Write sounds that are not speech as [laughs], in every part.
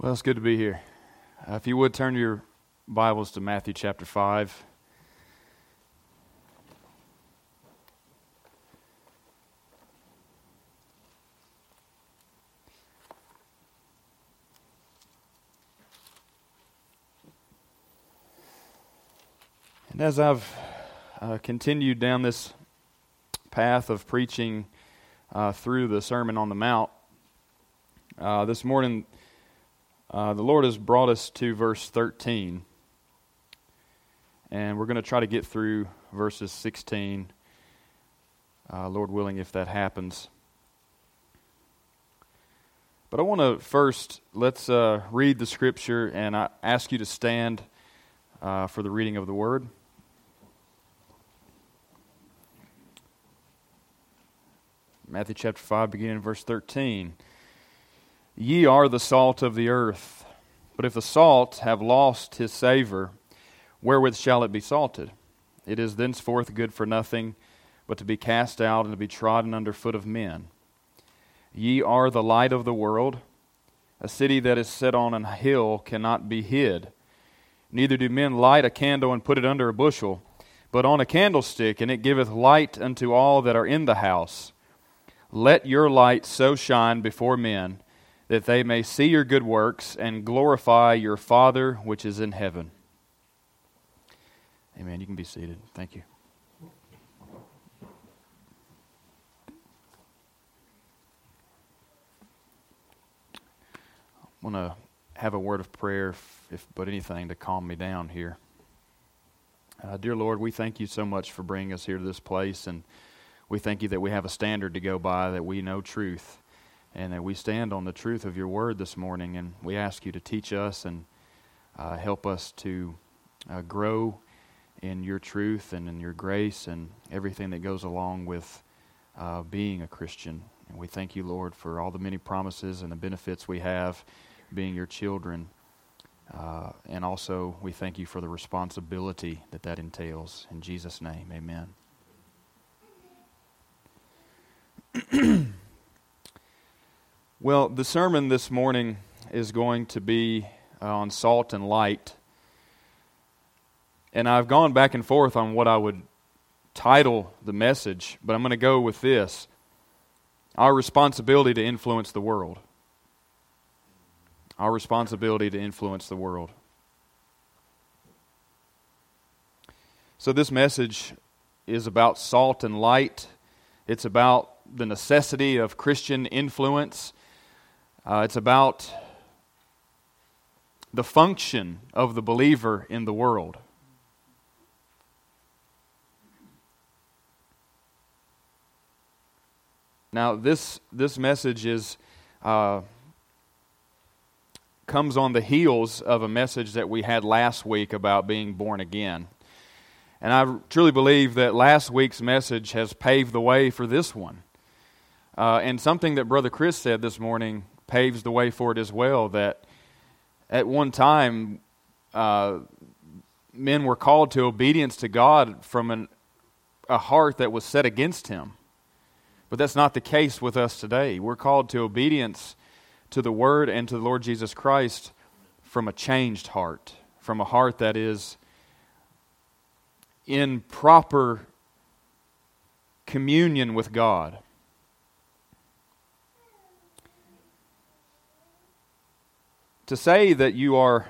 Well, it's good to be here. Uh, if you would turn your Bibles to Matthew chapter 5. And as I've uh, continued down this path of preaching uh, through the Sermon on the Mount, uh, this morning uh, the Lord has brought us to verse 13, and we're going to try to get through verses 16, uh, Lord willing, if that happens. But I want to first, let's uh, read the scripture, and I ask you to stand uh, for the reading of the word. Matthew chapter 5, beginning in verse 13. Ye are the salt of the earth. But if the salt have lost his savor, wherewith shall it be salted? It is thenceforth good for nothing, but to be cast out and to be trodden under foot of men. Ye are the light of the world. A city that is set on an hill cannot be hid. Neither do men light a candle and put it under a bushel, but on a candlestick, and it giveth light unto all that are in the house. Let your light so shine before men that they may see your good works and glorify your Father which is in heaven. Amen. You can be seated. Thank you. I want to have a word of prayer, if, but anything to calm me down here. Uh, dear Lord, we thank you so much for bringing us here to this place, and we thank you that we have a standard to go by, that we know truth and that we stand on the truth of your word this morning. And we ask you to teach us and uh, help us to uh, grow in your truth and in your grace and everything that goes along with uh, being a Christian. And we thank you, Lord, for all the many promises and the benefits we have being your children. Uh, and also, we thank you for the responsibility that that entails. In Jesus' name, amen. [clears throat] Well, the sermon this morning is going to be uh, on salt and light. And I've gone back and forth on what I would title the message, but I'm going to go with this Our responsibility to influence the world. Our responsibility to influence the world. So, this message is about salt and light. It's about the necessity of Christian influence. Uh, it's about the function of the believer in the world. Now, this, this message is, uh, comes on the heels of a message that we had last week about being born again. And I truly believe that last week's message has paved the way for this one. Uh, and something that Brother Chris said this morning paves the way for it as well. That at one time, uh, men were called to obedience to God from an, a heart that was set against Him. But that's not the case with us today. We're called to obedience to the Word and to the Lord Jesus Christ from a changed heart, from a heart that is in proper communion with God. To say that you are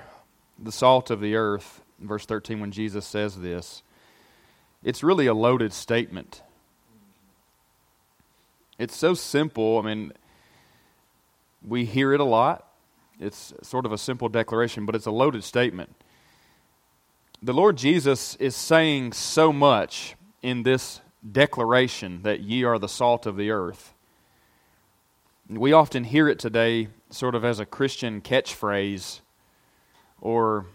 the salt of the earth, verse 13, when Jesus says this, it's really a loaded statement. It's so simple. I mean, we hear it a lot. It's sort of a simple declaration, but it's a loaded statement. The Lord Jesus is saying so much in this declaration that ye are the salt of the earth. We often hear it today sort of as a Christian catchphrase or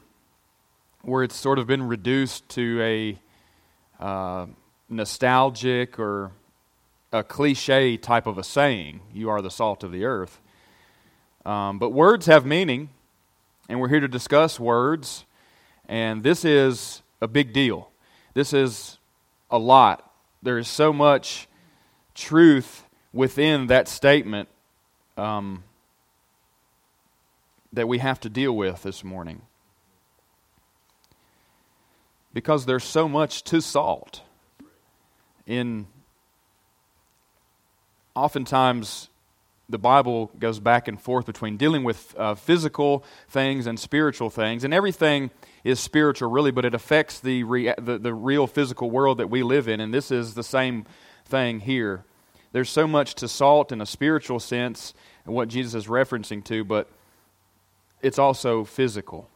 where it's sort of been reduced to a uh, nostalgic or a cliche type of a saying you are the salt of the earth. Um, but words have meaning, and we're here to discuss words, and this is a big deal. This is a lot. There is so much truth within that statement um, that we have to deal with this morning. Because there's so much to salt. In oftentimes the Bible goes back and forth between dealing with uh, physical things and spiritual things, and everything is spiritual, really, but it affects the, rea- the, the real physical world that we live in, and this is the same thing here. There's so much to salt in a spiritual sense and what Jesus is referencing to, but it's also physical,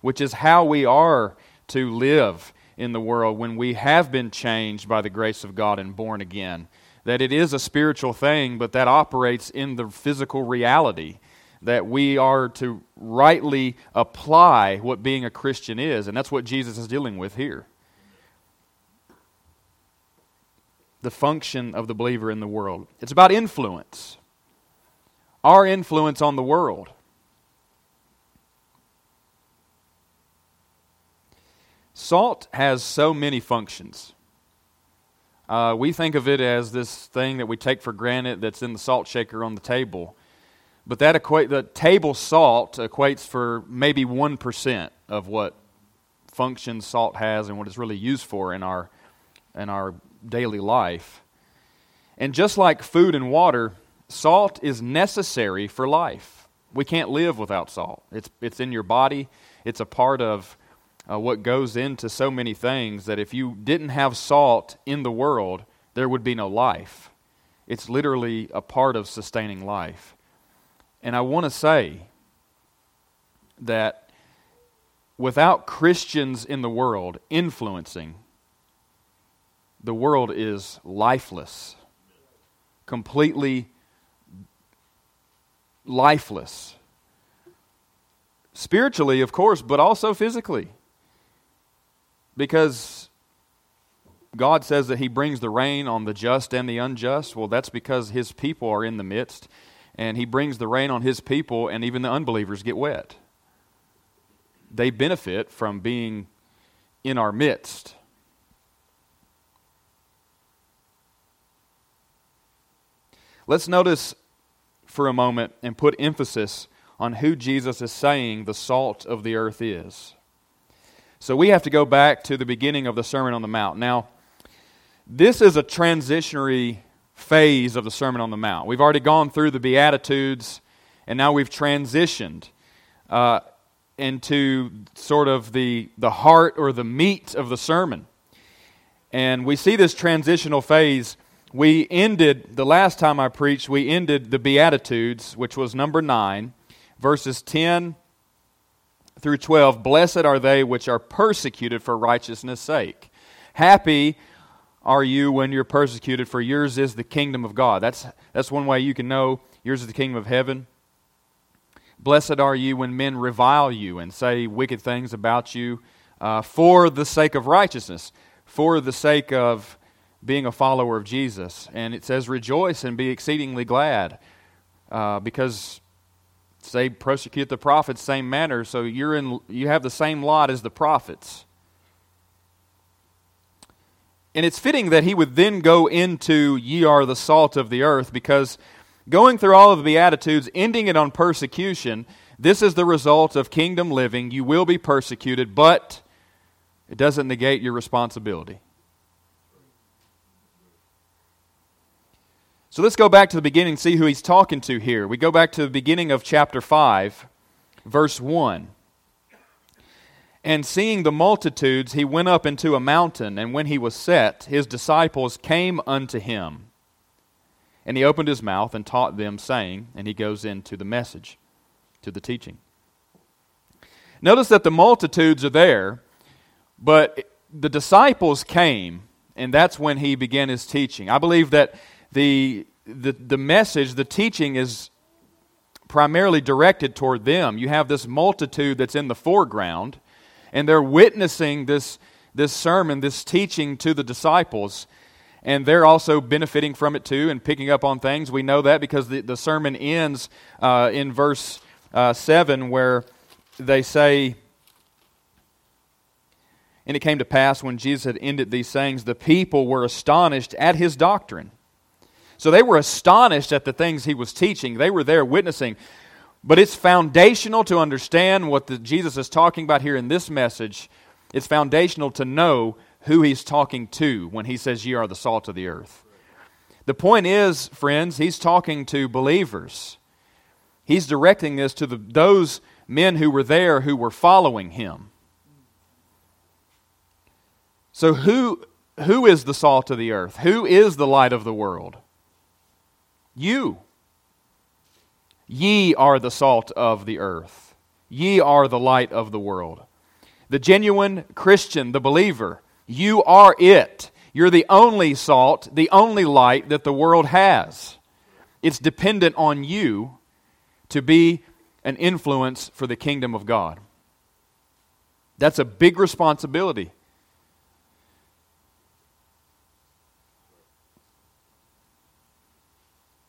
which is how we are to live in the world when we have been changed by the grace of God and born again that it is a spiritual thing, but that operates in the physical reality. That we are to rightly apply what being a Christian is. And that's what Jesus is dealing with here. The function of the believer in the world. It's about influence, our influence on the world. Salt has so many functions. Uh, we think of it as this thing that we take for granted that's in the salt shaker on the table. But that equate the table salt equates for maybe 1% of what function salt has and what it's really used for in our in our daily life. And just like food and water, salt is necessary for life. We can't live without salt. It's it's in your body. It's a part of uh, what goes into so many things that if you didn't have salt in the world, there would be no life. It's literally a part of sustaining life. And I want to say that without Christians in the world influencing, the world is lifeless, completely lifeless. Spiritually, of course, but also physically. Because God says that He brings the rain on the just and the unjust. Well, that's because His people are in the midst, and He brings the rain on His people, and even the unbelievers get wet. They benefit from being in our midst. Let's notice for a moment and put emphasis on who Jesus is saying the salt of the earth is. So we have to go back to the beginning of the Sermon on the Mount. Now, this is a transitionary phase of the Sermon on the Mount. We've already gone through the Beatitudes, and now we've transitioned uh, into sort of the, the heart or the meat of the sermon. And we see this transitional phase. We ended, the last time I preached, we ended the Beatitudes, which was number 9, verses 10 through 12 Blessed are they which are persecuted for righteousness' sake. Happy are you when you're persecuted, for yours is the kingdom of God. That's, that's one way you can know yours is the kingdom of heaven. Blessed are you when men revile you and say wicked things about you uh, for the sake of righteousness, for the sake of being a follower of Jesus. And it says, Rejoice and be exceedingly glad, uh, because they persecute the prophets same manner. So you're in you have the same lot as the prophets. And it's fitting that he would then go into ye are the salt of the earth because going through all of the beatitudes ending it on persecution this is the result of kingdom living. You will be persecuted but it doesn't negate your responsibility So let's go back to the beginning and see who he's talking to here. We go back to the beginning of chapter 5, verse 1. And seeing the multitudes, he went up into a mountain, and when he was set, his disciples came unto him. And he opened his mouth and taught them, saying, and he goes into the message, to the teaching. Notice that the multitudes are there, but the disciples came, and that's when he began his teaching. I believe that the, the, the message, the teaching is primarily directed toward them. You have this multitude that's in the foreground, and they're witnessing this, this sermon, this teaching to the disciples. And they're also benefiting from it too and picking up on things. We know that because the, the sermon ends uh, in verse uh, 7 where they say, And it came to pass when Jesus had ended these sayings, the people were astonished at his doctrine. So they were astonished at the things he was teaching. They were there witnessing. But it's foundational to understand what the, Jesus is talking about here in this message. It's foundational to know who he's talking to when he says, Ye are the salt of the earth. The point is, friends, he's talking to believers. He's directing this to the, those men who were there who were following him. So, who, who is the salt of the earth? Who is the light of the world? You. Ye are the salt of the earth. Ye are the light of the world. The genuine Christian, the believer, you are it. You're the only salt, the only light that the world has. It's dependent on you to be an influence for the kingdom of God. That's a big responsibility.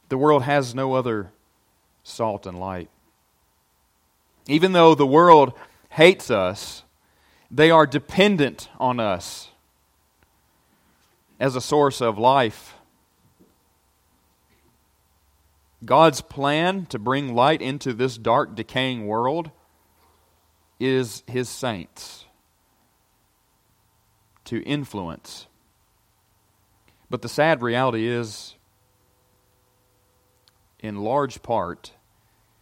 The world has no other salt and light. Even though the world hates us, they are dependent on us as a source of life. God's plan to bring light into this dark, decaying world is His saints to influence. But the sad reality is, in large part,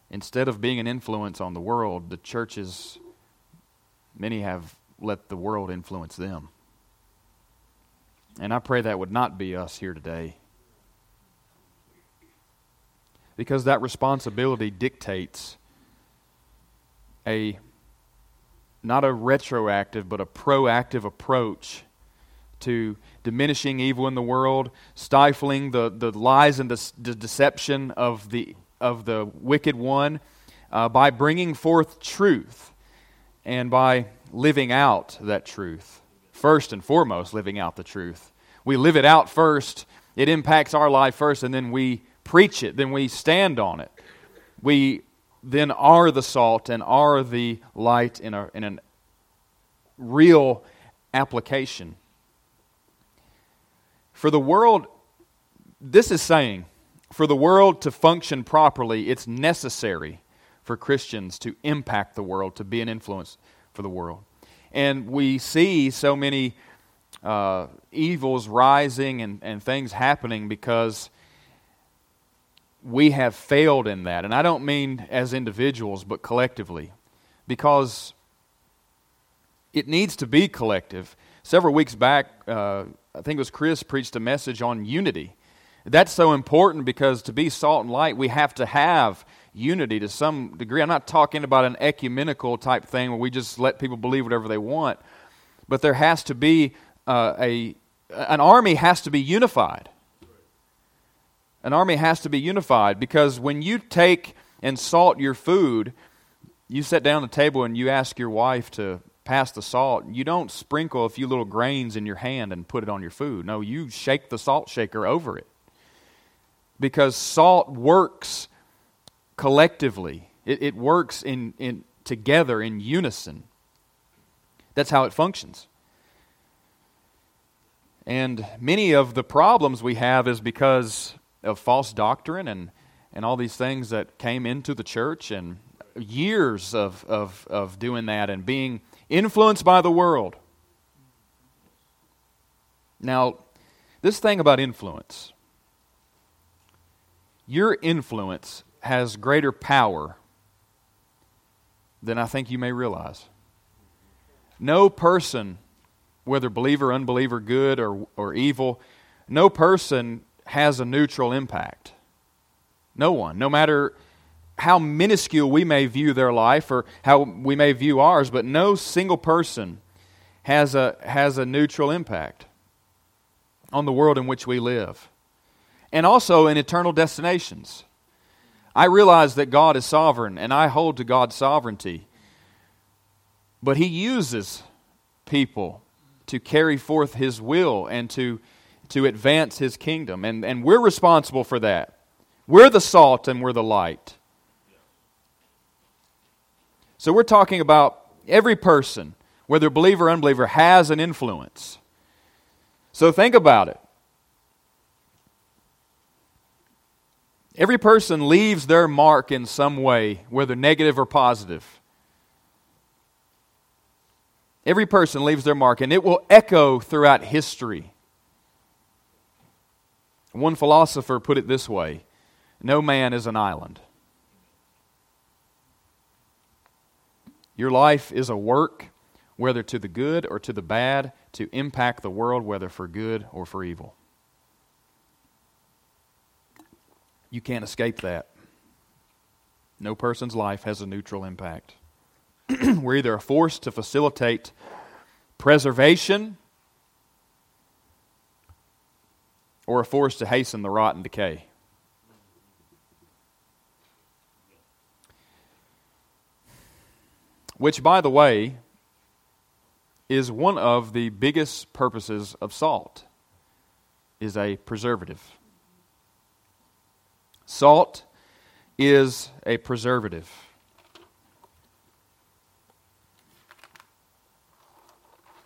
instead of being an influence on the world, the churches, many have let the world influence them. And I pray that would not be us here today. Because that responsibility dictates a not a retroactive but a proactive approach to diminishing evil in the world, stifling the, the lies and the, the deception of the, of the wicked one, uh, by bringing forth truth and by living out that truth. First and foremost, living out the truth. We live it out first, it impacts our life first, and then we preach it, then we stand on it. We then are the salt and are the light in a, in a real application. For the world, this is saying, for the world to function properly, it's necessary for Christians to impact the world, to be an influence for the world. And we see so many uh, evils rising and, and things happening because we have failed in that. And I don't mean as individuals, but collectively. Because it needs to be collective. Several weeks back, uh, I think it was Chris preached a message on unity. That's so important because to be salt and light, we have to have unity to some degree. I'm not talking about an ecumenical type thing where we just let people believe whatever they want, but there has to be uh, a an army has to be unified. An army has to be unified because when you take and salt your food, you sit down at the table and you ask your wife to pass the salt, you don't sprinkle a few little grains in your hand and put it on your food. No, you shake the salt shaker over it. Because salt works collectively, it, it works in, in, together in unison. That's how it functions. And many of the problems we have is because of false doctrine and, and all these things that came into the church and years of, of, of doing that and being influenced by the world. Now, this thing about influence, your influence has greater power than I think you may realize. No person, whether believer, unbeliever, good, or, or evil, no person has a neutral impact. No one. No matter how minuscule we may view their life or how we may view ours, but no single person has a, has a neutral impact on the world in which we live. And also in eternal destinations. I realize that God is sovereign and I hold to God's sovereignty. But He uses people to carry forth His will and to, to advance His kingdom. And, and we're responsible for that. We're the salt and we're the light. So we're talking about every person, whether believer or unbeliever, has an influence. So think about it. Every person leaves their mark in some way, whether negative or positive. Every person leaves their mark, and it will echo throughout history. One philosopher put it this way No man is an island. Your life is a work, whether to the good or to the bad, to impact the world, whether for good or for evil. You can't escape that. No person's life has a neutral impact. [clears throat] We're either a force to facilitate preservation or a force to hasten the rot and decay. Which, by the way, is one of the biggest purposes of salt is a preservative. Salt is a preservative.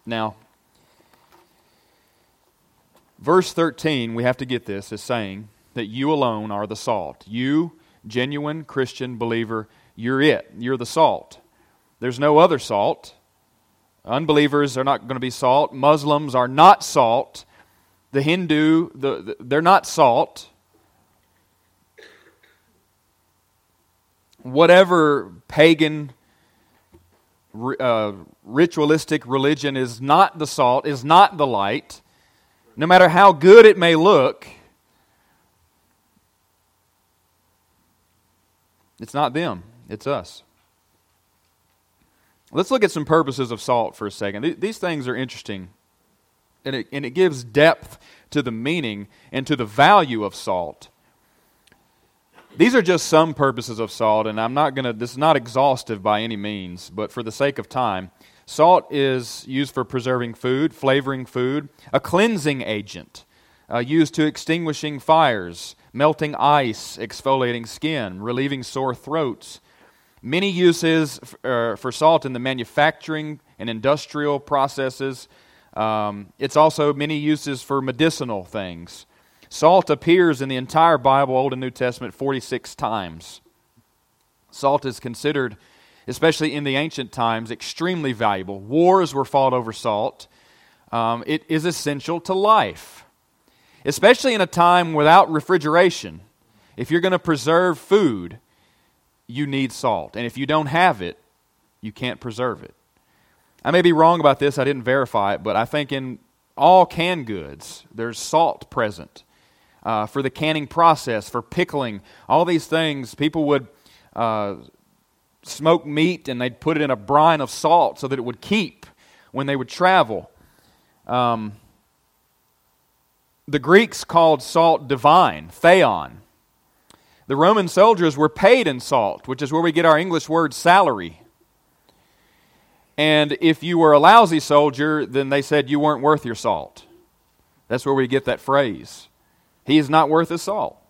Now, verse 13, we have to get this, is saying that you alone are the salt. You, genuine Christian believer, you're it. You're the salt. There's no other salt. Unbelievers are not going to be salt. Muslims are not salt. The Hindu, the, the, they're not salt. Whatever pagan uh, ritualistic religion is not the salt, is not the light. No matter how good it may look, it's not them, it's us. Let's look at some purposes of salt for a second. These things are interesting, and it, and it gives depth to the meaning and to the value of salt. These are just some purposes of salt, and I'm not going to, this is not exhaustive by any means, but for the sake of time, salt is used for preserving food, flavoring food, a cleansing agent, uh, used to extinguishing fires, melting ice, exfoliating skin, relieving sore throats. Many uses f- uh, for salt in the manufacturing and industrial processes. Um, it's also many uses for medicinal things. Salt appears in the entire Bible, Old and New Testament, 46 times. Salt is considered, especially in the ancient times, extremely valuable. Wars were fought over salt. Um, it is essential to life, especially in a time without refrigeration. If you're going to preserve food, you need salt. And if you don't have it, you can't preserve it. I may be wrong about this, I didn't verify it, but I think in all canned goods, there's salt present uh, for the canning process, for pickling, all these things. People would uh, smoke meat and they'd put it in a brine of salt so that it would keep when they would travel. Um, the Greeks called salt divine, theon. The Roman soldiers were paid in salt, which is where we get our English word salary. And if you were a lousy soldier, then they said you weren't worth your salt. That's where we get that phrase. He is not worth his salt.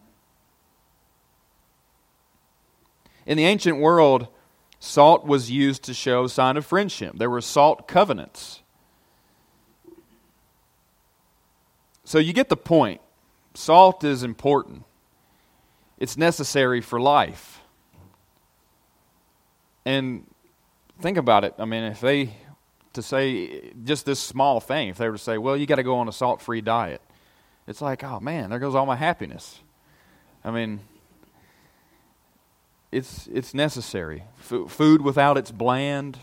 In the ancient world, salt was used to show sign of friendship. There were salt covenants. So you get the point. Salt is important. It's necessary for life. And think about it. I mean, if they, to say just this small thing, if they were to say, well, you got to go on a salt free diet, it's like, oh man, there goes all my happiness. I mean, it's, it's necessary. F- food without it's bland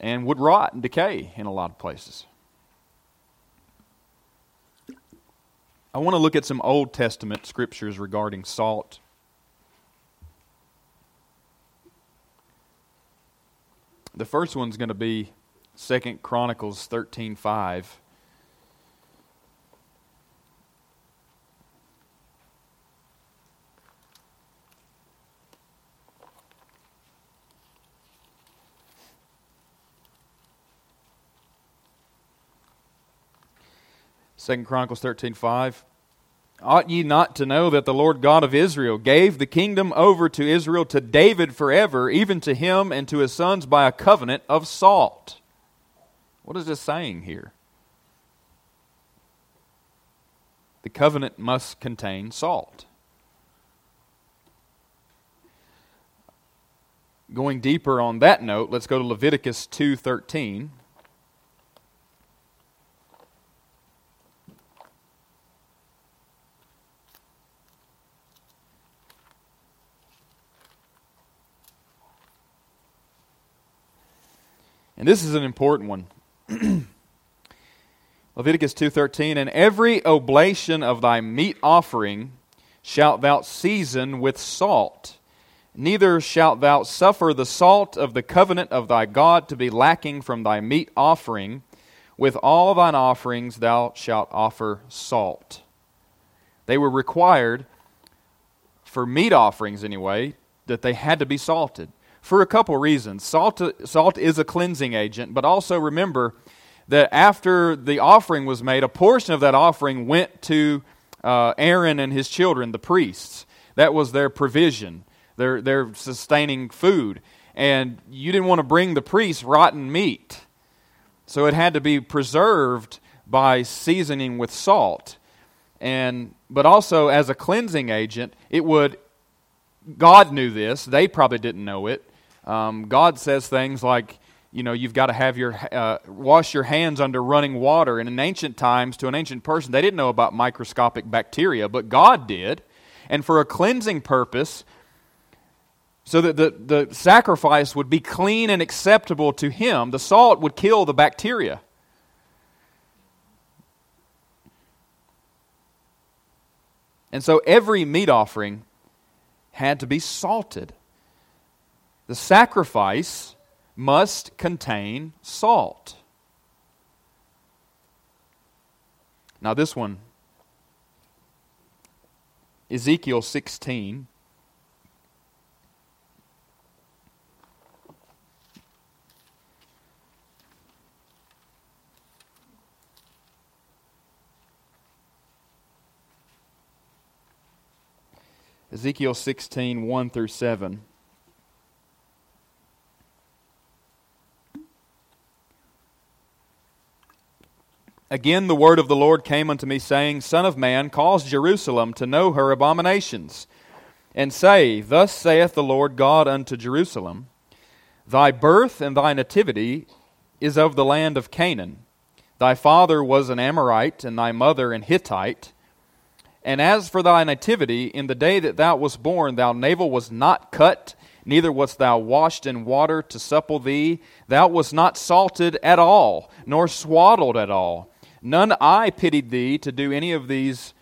and would rot and decay in a lot of places. I want to look at some Old Testament scriptures regarding salt. The first one's going to be Second Chronicles 13:5. 2 Chronicles 13 5. Ought ye not to know that the Lord God of Israel gave the kingdom over to Israel to David forever, even to him and to his sons by a covenant of salt? What is this saying here? The covenant must contain salt. Going deeper on that note, let's go to Leviticus 2:13. And this is an important one. [clears throat] Leviticus 2:13 and every oblation of thy meat offering shalt thou season with salt. Neither shalt thou suffer the salt of the covenant of thy God to be lacking from thy meat offering. With all thine offerings thou shalt offer salt. They were required for meat offerings anyway that they had to be salted for a couple reasons salt salt is a cleansing agent but also remember that after the offering was made, a portion of that offering went to uh, Aaron and his children, the priests. That was their provision, their, their sustaining food. And you didn't want to bring the priests rotten meat. So it had to be preserved by seasoning with salt. And, but also as a cleansing agent, it would, God knew this, they probably didn't know it. Um, God says things like, you know, you've got to have your uh, wash your hands under running water. And in ancient times, to an ancient person, they didn't know about microscopic bacteria, but God did. And for a cleansing purpose, so that the, the sacrifice would be clean and acceptable to him, the salt would kill the bacteria. And so every meat offering had to be salted. The sacrifice must contain salt. Now, this one, Ezekiel 16. Ezekiel 16, 1 through 7. Again, the word of the Lord came unto me, saying, Son of man, cause Jerusalem to know her abominations, and say, Thus saith the Lord God unto Jerusalem, Thy birth and thy nativity is of the land of Canaan. Thy father was an Amorite, and thy mother an Hittite. And as for thy nativity, in the day that thou wast born, thou navel was not cut, neither wast thou washed in water to supple thee. Thou wast not salted at all, nor swaddled at all. None I pitied thee to do any of these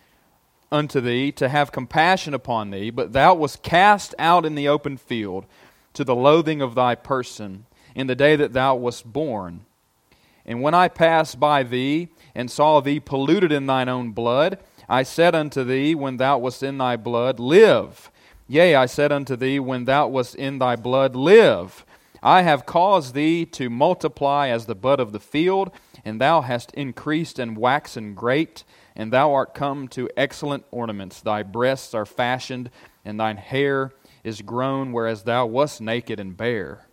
unto thee, to have compassion upon thee, but thou wast cast out in the open field to the loathing of thy person in the day that thou wast born. And when I passed by thee and saw thee polluted in thine own blood, I said unto thee, when thou wast in thy blood, Live. Yea, I said unto thee, when thou wast in thy blood, Live. I have caused thee to multiply as the bud of the field and thou hast increased and waxen great, and thou art come to excellent ornaments. Thy breasts are fashioned, and thine hair is grown, whereas thou wast naked and bare.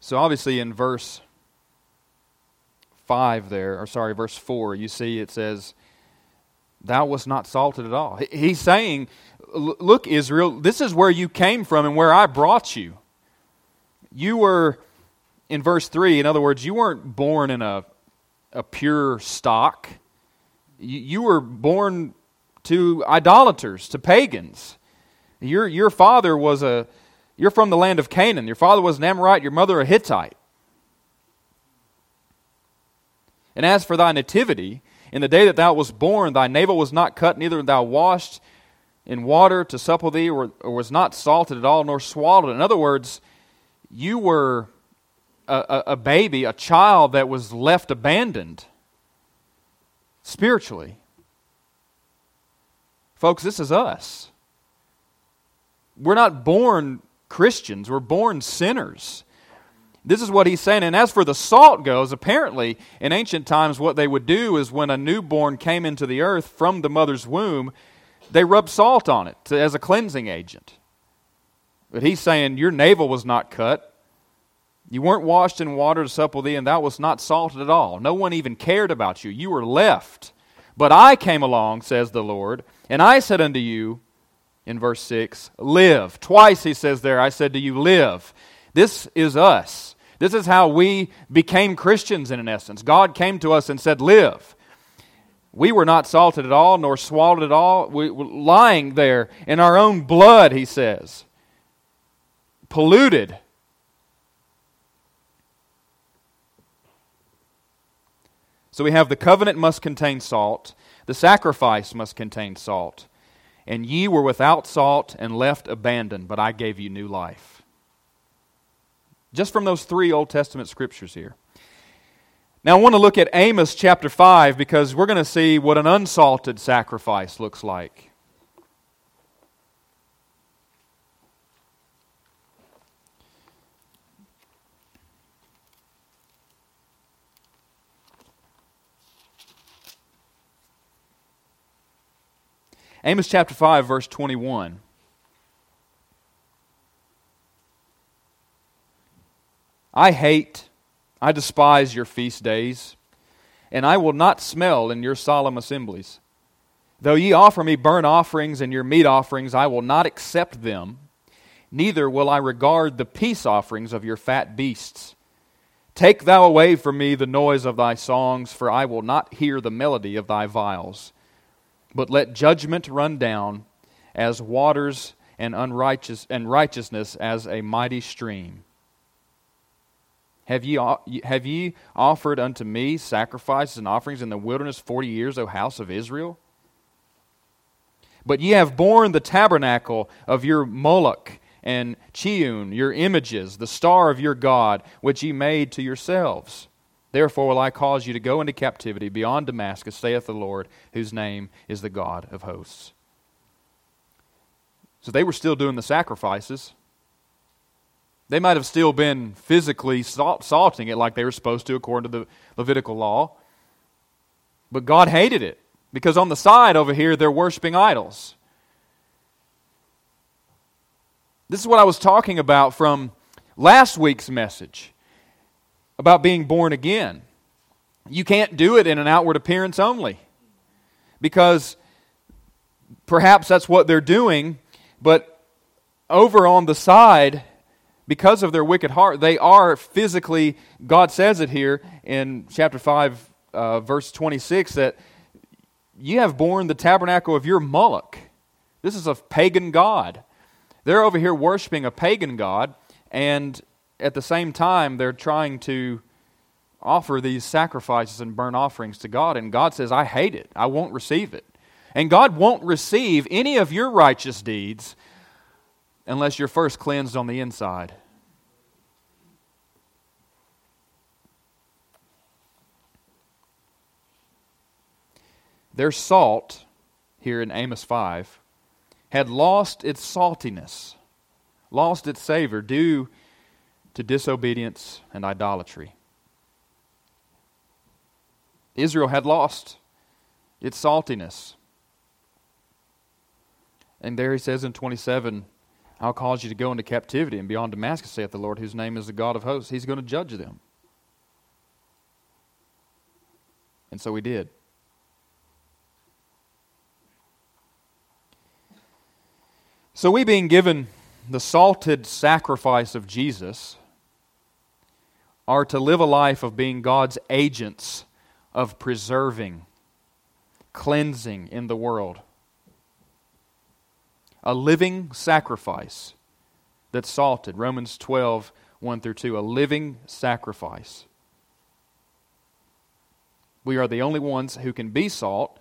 So, obviously, in verse 5 there, or sorry, verse 4, you see it says, Thou wast not salted at all. He's saying, Look, Israel, this is where you came from and where I brought you. You were in verse 3, in other words, you weren't born in a, a pure stock. You, you were born to idolaters, to pagans. Your, your father was a, you're from the land of Canaan. Your father was an Amorite, your mother a Hittite. And as for thy nativity, in the day that thou wast born, thy navel was not cut, neither thou washed in water to supple thee, or, or was not salted at all, nor swallowed. In other words, you were a, a baby, a child that was left abandoned spiritually. Folks, this is us. We're not born Christians, we're born sinners. This is what he's saying. And as for the salt goes, apparently in ancient times, what they would do is when a newborn came into the earth from the mother's womb, they rubbed salt on it as a cleansing agent. But he's saying your navel was not cut. You weren't washed in water to supple thee, and thou wast not salted at all. No one even cared about you. You were left. But I came along, says the Lord, and I said unto you, in verse 6. Live. Twice he says there, I said to you, live. This is us. This is how we became Christians in an essence. God came to us and said, Live. We were not salted at all, nor swallowed at all. We were lying there in our own blood, he says. Polluted. So we have the covenant must contain salt, the sacrifice must contain salt. And ye were without salt and left abandoned, but I gave you new life. Just from those three Old Testament scriptures here. Now, I want to look at Amos chapter 5 because we're going to see what an unsalted sacrifice looks like. Amos chapter 5, verse 21. I hate, I despise your feast days, and I will not smell in your solemn assemblies. Though ye offer me burnt offerings and your meat offerings, I will not accept them, neither will I regard the peace offerings of your fat beasts. Take thou away from me the noise of thy songs, for I will not hear the melody of thy viols but let judgment run down as waters and unrighteous and righteousness as a mighty stream. Have ye, uh, have ye offered unto me sacrifices and offerings in the wilderness forty years, O house of Israel? But ye have borne the tabernacle of your Moloch and Chiun, your images, the star of your God, which ye made to yourselves. Therefore will I cause you to go into captivity beyond Damascus, saith the Lord, whose name is the God of hosts. So they were still doing the sacrifices. They might have still been physically salt, salting it like they were supposed to according to the Levitical law. But God hated it because on the side over here they're worshiping idols. This is what I was talking about from last week's message about being born again. You can't do it in an outward appearance only because perhaps that's what they're doing, but over on the side, because of their wicked heart, they are physically, God says it here in chapter 5, uh, verse 26, that you have borne the tabernacle of your Moloch. This is a pagan god. They're over here worshiping a pagan god, and at the same time, they're trying to offer these sacrifices and burnt offerings to God, and God says, I hate it. I won't receive it. And God won't receive any of your righteous deeds unless you're first cleansed on the inside. Their salt, here in Amos 5, had lost its saltiness, lost its savor due to disobedience and idolatry. Israel had lost its saltiness. And there he says in 27, I'll cause you to go into captivity and beyond Damascus, saith the Lord, whose name is the God of hosts. He's going to judge them. And so he did. So, we being given the salted sacrifice of Jesus, are to live a life of being God's agents of preserving, cleansing in the world. A living sacrifice that's salted. Romans 12, 1 through 2. A living sacrifice. We are the only ones who can be salt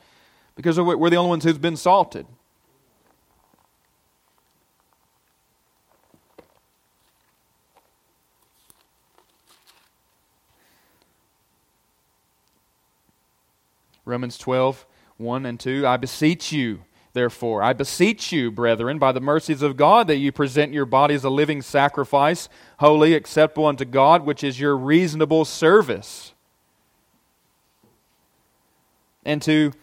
because we're the only ones who's been salted. Romans 12, 1 and 2. I beseech you, therefore, I beseech you, brethren, by the mercies of God, that you present your bodies a living sacrifice, holy, acceptable unto God, which is your reasonable service. And to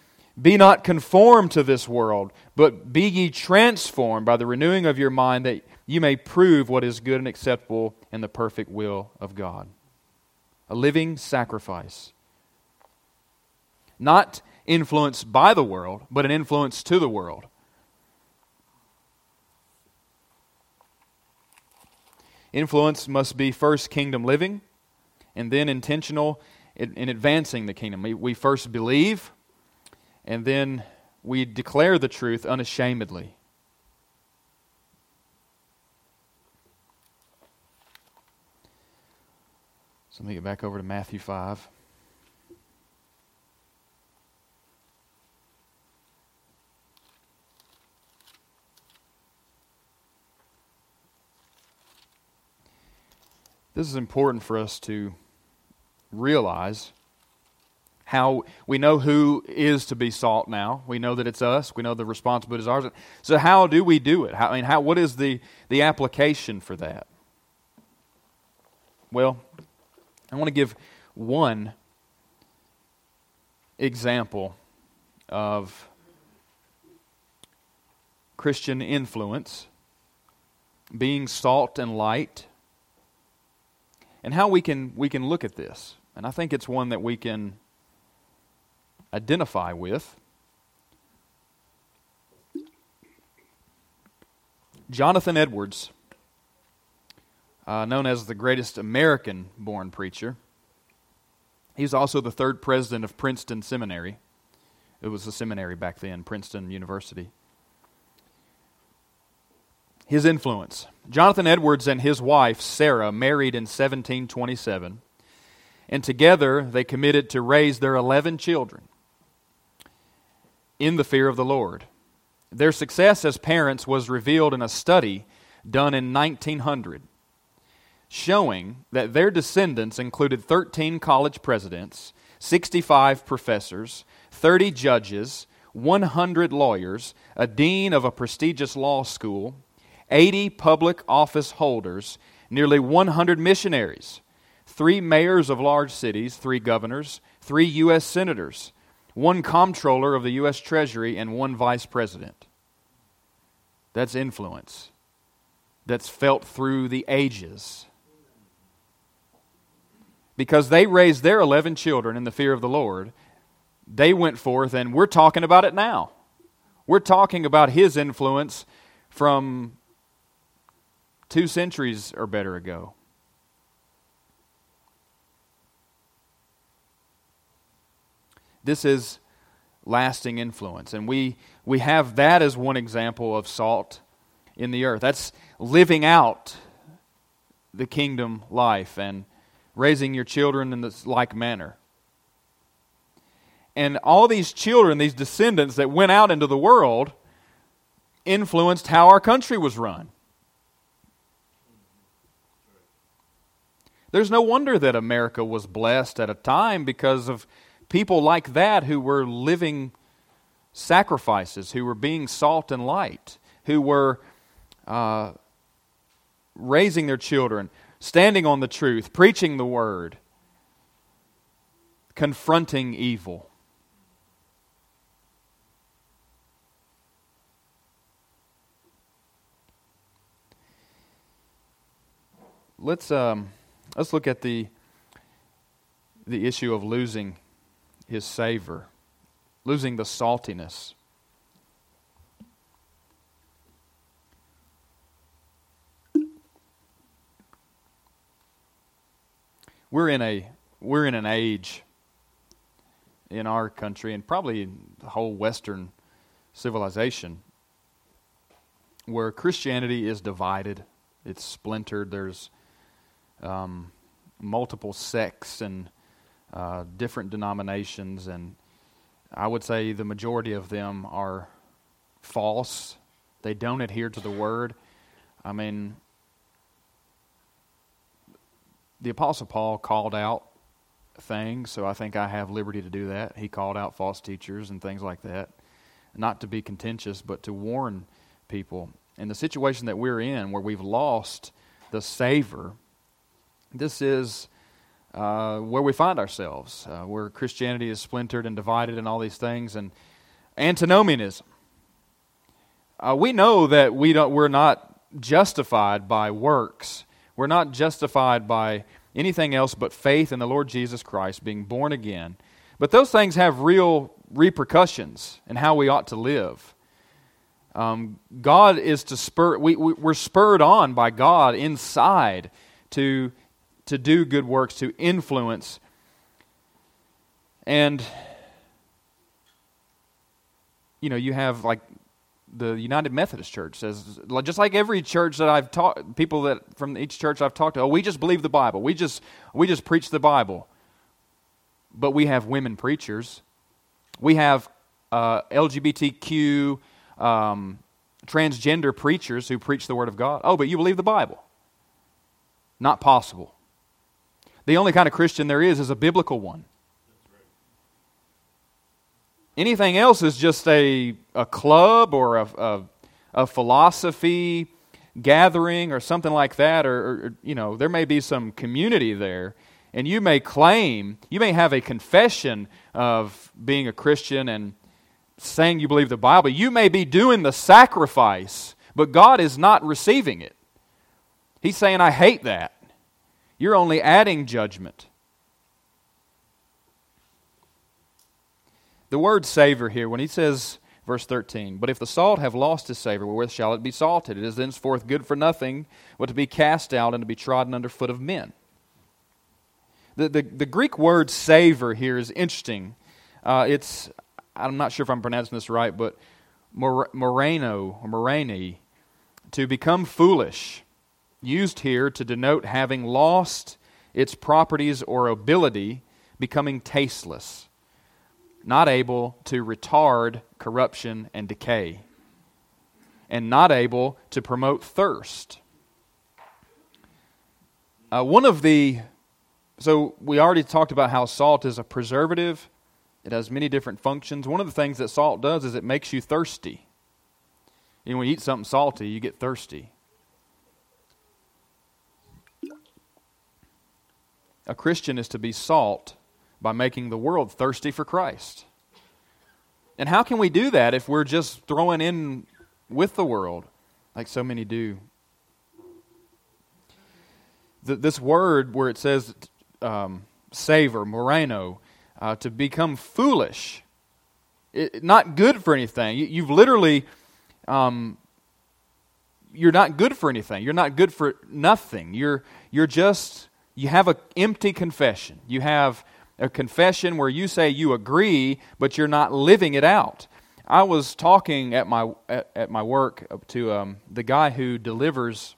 be not conformed to this world, but be ye transformed by the renewing of your mind, that you may prove what is good and acceptable in the perfect will of God. A living sacrifice not influenced by the world, but an influence to the world. Influence must be first kingdom living and then intentional in, advancing the kingdom. We, we first believe and then we declare the truth unashamedly. So let me get back over to Matthew 5. This is important for us to realize how we know who is to be salt now. We know that it's us. We know the responsibility is ours. So how do we do it? How, I mean, how, what is the, the application for that? Well, I want to give one example of Christian influence, being salt and light, and how we can, we can look at this. And I think it's one that we can identify with. Jonathan Edwards uh, known as the greatest American born preacher. He was also the third president of Princeton Seminary. It was a seminary back then, Princeton University. His influence. Jonathan Edwards and his wife, Sarah, married in 1727, and together they committed to raise their 11 children in the fear of the Lord. Their success as parents was revealed in a study done in 1900 showing that their descendants included 13 college presidents, 65 professors, 30 judges, 100 lawyers, a dean of a prestigious law school, 80 public office holders, nearly 100 missionaries, three mayors of large cities, three governors, three U.S. senators, one comptroller of the U.S. Treasury, and one vice president. That's influence that's felt through the ages because they raised their 11 children in the fear of the Lord, they went forth, and we're talking about it now. We're talking about his influence from two centuries or better ago. This is lasting influence. And we, we have that as one example of salt in the earth. That's living out the kingdom life and raising your children in this like manner. And all these children, these descendants that went out into the world, influenced how our country was run. There's no wonder that America was blessed at a time because of people like that who were living sacrifices, who were being salt and light, who were uh, raising their children, standing on the truth, preaching the word, confronting evil. Let's um, let's look at the the issue of losing his savor, losing the saltiness. we're in a we're in an age in our country and probably the whole Western civilization where Christianity is divided. It's splintered. There's um, multiple sects and uh, different denominations, and I would say the majority of them are false. They don't adhere to the word. I mean, the Apostle Paul called out things, so I think I have liberty to do that. He called out false teachers and things like that. Not to be contentious, but to warn people. In the situation that we're in, where we've lost the savor, this is uh, where we find ourselves, uh, where Christianity is splintered and divided and all these things, and antinomianism. Uh, we know that we don't, we're not justified by works we're not justified by anything else but faith in the Lord Jesus Christ, being born again. But those things have real repercussions in how we ought to live. Um, God is to spur, we, we, we're spurred on by God inside to, to do good works, to influence. And, you know, you have like the United Methodist Church says, just like every church that I've taught, people that from each church I've talked to, oh, we just believe the Bible. We just, we just preach the Bible. But we have women preachers. We have uh, LGBTQ, um, transgender preachers who preach the Word of God. Oh, but you believe the Bible. Not possible. The only kind of Christian there is is a biblical one. Anything else is just a, a club or a, a, a philosophy gathering or something like that, or, or, you know, there may be some community there, and you may claim, you may have a confession of being a Christian and saying you believe the Bible. You may be doing the sacrifice, but God is not receiving it. He's saying, I hate that. You're only adding judgment. The word savor here, when he says, verse 13, but if the salt have lost his savor, wherewith shall it be salted? It is thenceforth good for nothing but to be cast out and to be trodden under foot of men. The, the, the Greek word savor here is interesting. Uh, it's, I'm not sure if I'm pronouncing this right, but moreno or moreni, to become foolish, used here to denote having lost its properties or ability, becoming tasteless not able to retard corruption and decay, and not able to promote thirst. Uh, one of the, so we already talked about how salt is a preservative, it has many different functions. One of the things that salt does is it makes you thirsty. You know, when you eat something salty, you get thirsty. A Christian is to be salt by making the world thirsty for Christ. And how can we do that if we're just throwing in with the world like so many do? This word where it says um, savor, moreno, uh, to become foolish, it, not good for anything. You, have literally, um, you're not good for anything. You're not good for nothing. You're, you're just, you have an empty confession. You have a confession where you say you agree, but you're not living it out. I was talking at my at, at my work to um, the guy who delivers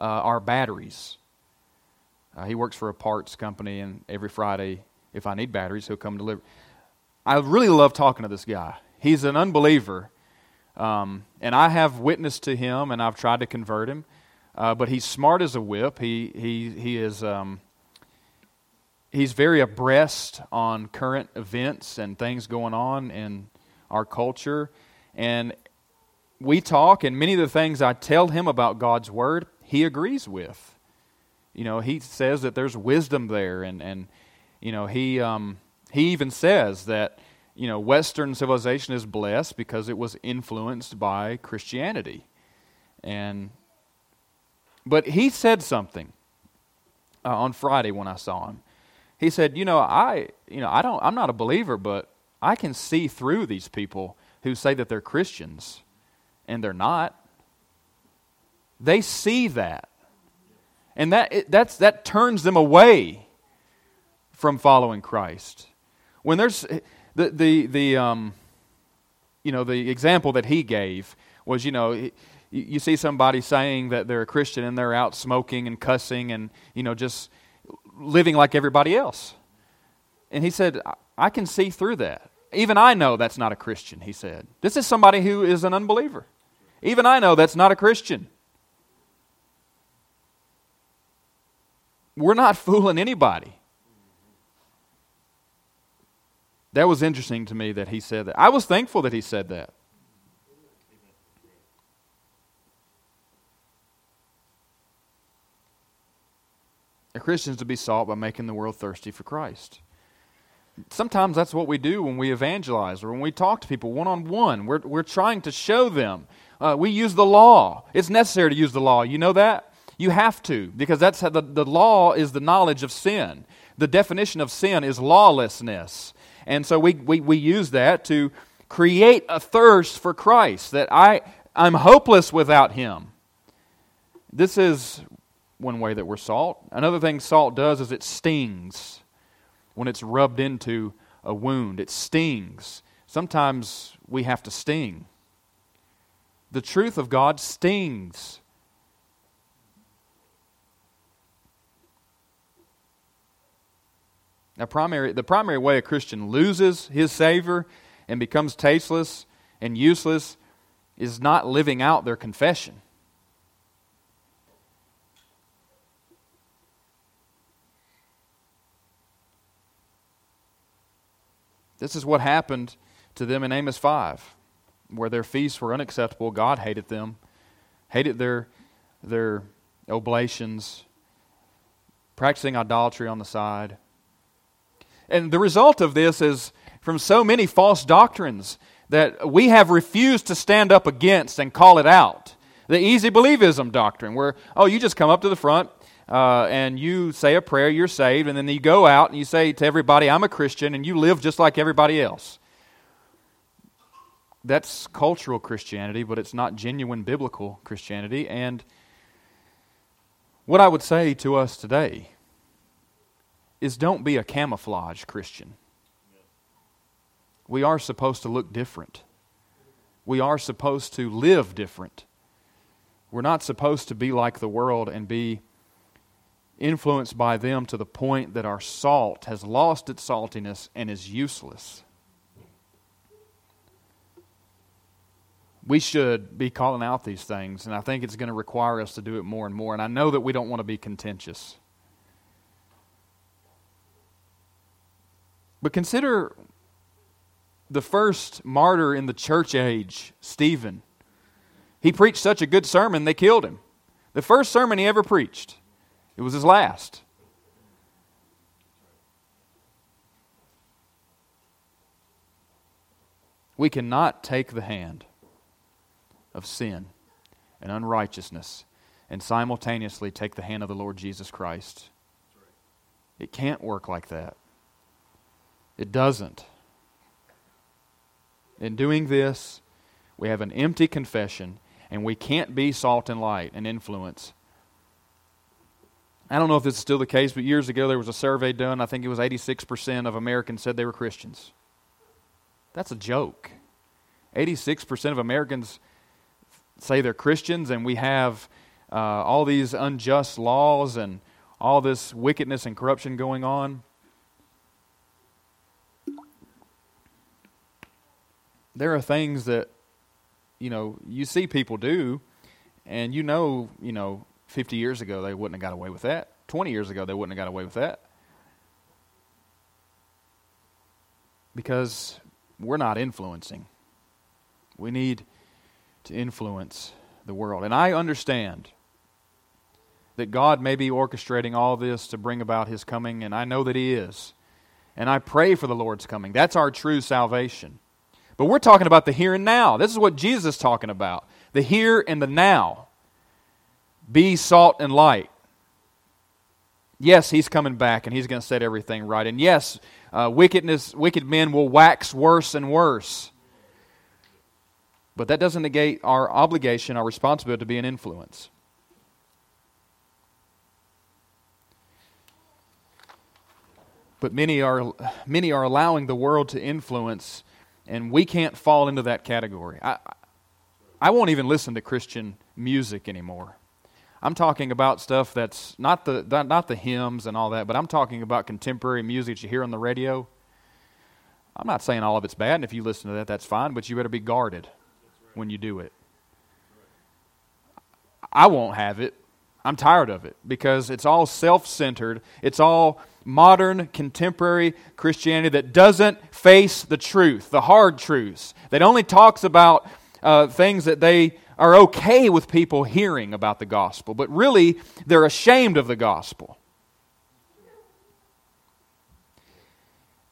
uh, our batteries. Uh, he works for a parts company, and every Friday, if I need batteries, he'll come deliver. I really love talking to this guy. He's an unbeliever, um, and I have witnessed to him, and I've tried to convert him. Uh, but he's smart as a whip. He he he is. Um, he's very abreast on current events and things going on in our culture. And we talk, and many of the things I tell him about God's Word, he agrees with. You know, he says that there's wisdom there, and, and you know, he, um, he even says that, you know, Western civilization is blessed because it was influenced by Christianity. And, but he said something uh, on Friday when I saw him he said, "You know, I, you know, I don't I'm not a believer, but I can see through these people who say that they're Christians and they're not. They see that. And that that's that turns them away from following Christ. When there's the the the um you know, the example that he gave was, you know, you see somebody saying that they're a Christian and they're out smoking and cussing and, you know, just living like everybody else. And he said, I can see through that. Even I know that's not a Christian, he said. This is somebody who is an unbeliever. Even I know that's not a Christian. We're not [laughs] fooling anybody. That was interesting to me that he said that. I was thankful that he said that. A Christian is to be sought by making the world thirsty for Christ. Sometimes that's what we do when we evangelize or when we talk to people one on one. We're, we're trying to show them. Uh, we use the law. It's necessary to use the law. You know that? You have to, because that's the, the law is the knowledge of sin. The definition of sin is lawlessness. And so we, we, we use that to create a thirst for Christ, that I, I'm hopeless without Him. This is one way that we're salt. Another thing salt does is it stings when it's rubbed into a wound. It stings. Sometimes we have to sting. The truth of God stings. Now, primary, the primary way a Christian loses his savor and becomes tasteless and useless is not living out their confession. This is what happened to them in Amos 5, where their feasts were unacceptable. God hated them, hated their, their oblations, practicing idolatry on the side. And the result of this is from so many false doctrines that we have refused to stand up against and call it out. The easy believism doctrine, where, oh, you just come up to the front uh, and you say a prayer, you're saved, and then you go out and you say to everybody, I'm a Christian, and you live just like everybody else. That's cultural Christianity, but it's not genuine biblical Christianity. And what I would say to us today is don't be a camouflage Christian. We are supposed to look different. We are supposed to live different. We're not supposed to be like the world and be influenced by them to the point that our salt has lost its saltiness and is useless. We should be calling out these things, and I think it's going to require us to do it more and more. And I know that we don't want to be contentious. But consider the first martyr in the church age, Stephen. He preached such a good sermon, they killed him. The first sermon he ever preached, it was his last. We cannot take the hand of sin and unrighteousness and simultaneously take the hand of the Lord Jesus Christ. It can't work like that. It doesn't. In doing this, we have an empty confession, and we can't be salt and light and influence. I don't know if this is still the case, but years ago there was a survey done. I think it was 86% of Americans said they were Christians. That's a joke. 86% of Americans say they're Christians, and we have uh, all these unjust laws and all this wickedness and corruption going on. there are things that you know you see people do, and you know, you know, 50 years ago they wouldn't have got away with that. 20 years ago they wouldn't have got away with that. Because we're not influencing. We need to influence the world. And I understand that God may be orchestrating all this to bring about His coming, and I know that He is. And I pray for the Lord's coming. That's our true salvation. But we're talking about the here and now. This is what Jesus is talking about the here and the now. Be salt and light. Yes, he's coming back and he's going to set everything right. And yes, uh, wickedness, wicked men will wax worse and worse. But that doesn't negate our obligation, our responsibility to be an influence. But many are, many are allowing the world to influence and we can't fall into that category. I, I won't even listen to Christian music anymore. I'm talking about stuff that's not the, not the hymns and all that, but I'm talking about contemporary music that you hear on the radio. I'm not saying all of it's bad, and if you listen to that, that's fine, but you better be guarded when you do it. I won't have it. I'm tired of it because it's all self centered. It's all modern, contemporary Christianity that doesn't face the truth, the hard truths, that only talks about uh, things that they are okay with people hearing about the gospel, but really they're ashamed of the gospel.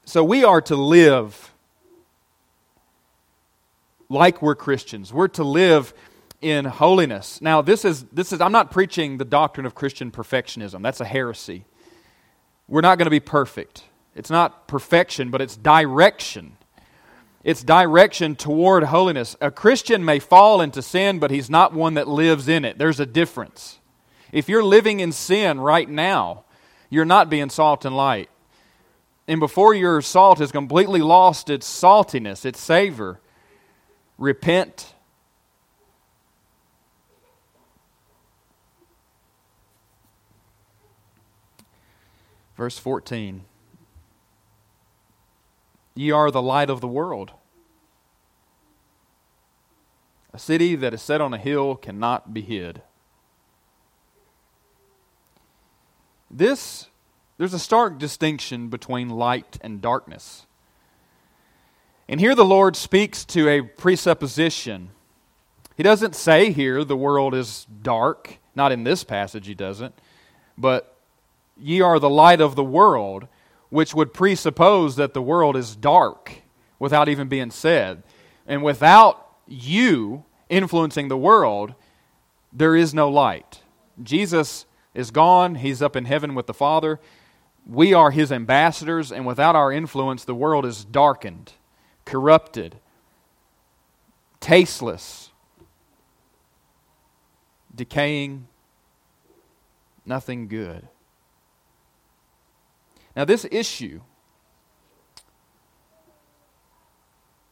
So we are to live like we're Christians. We're to live in holiness. Now, this is, this is, I'm not preaching the doctrine of Christian perfectionism. That's a heresy. We're not going to be perfect. It's not perfection, but it's direction. It's direction toward holiness. A Christian may fall into sin, but he's not one that lives in it. There's a difference. If you're living in sin right now, you're not being salt and light. And before your salt has completely lost its saltiness, its savor, repent. Verse 14 Ye are the light of the world. A city that is set on a hill cannot be hid. This, there's a stark distinction between light and darkness. And here the Lord speaks to a presupposition. He doesn't say here the world is dark. Not in this passage, he doesn't. But ye are the light of the world, which would presuppose that the world is dark without even being said. And without you influencing the world, there is no light. Jesus is gone, he's up in heaven with the Father. We are his ambassadors, and without our influence, the world is darkened, corrupted, tasteless, decaying, nothing good. Now, this issue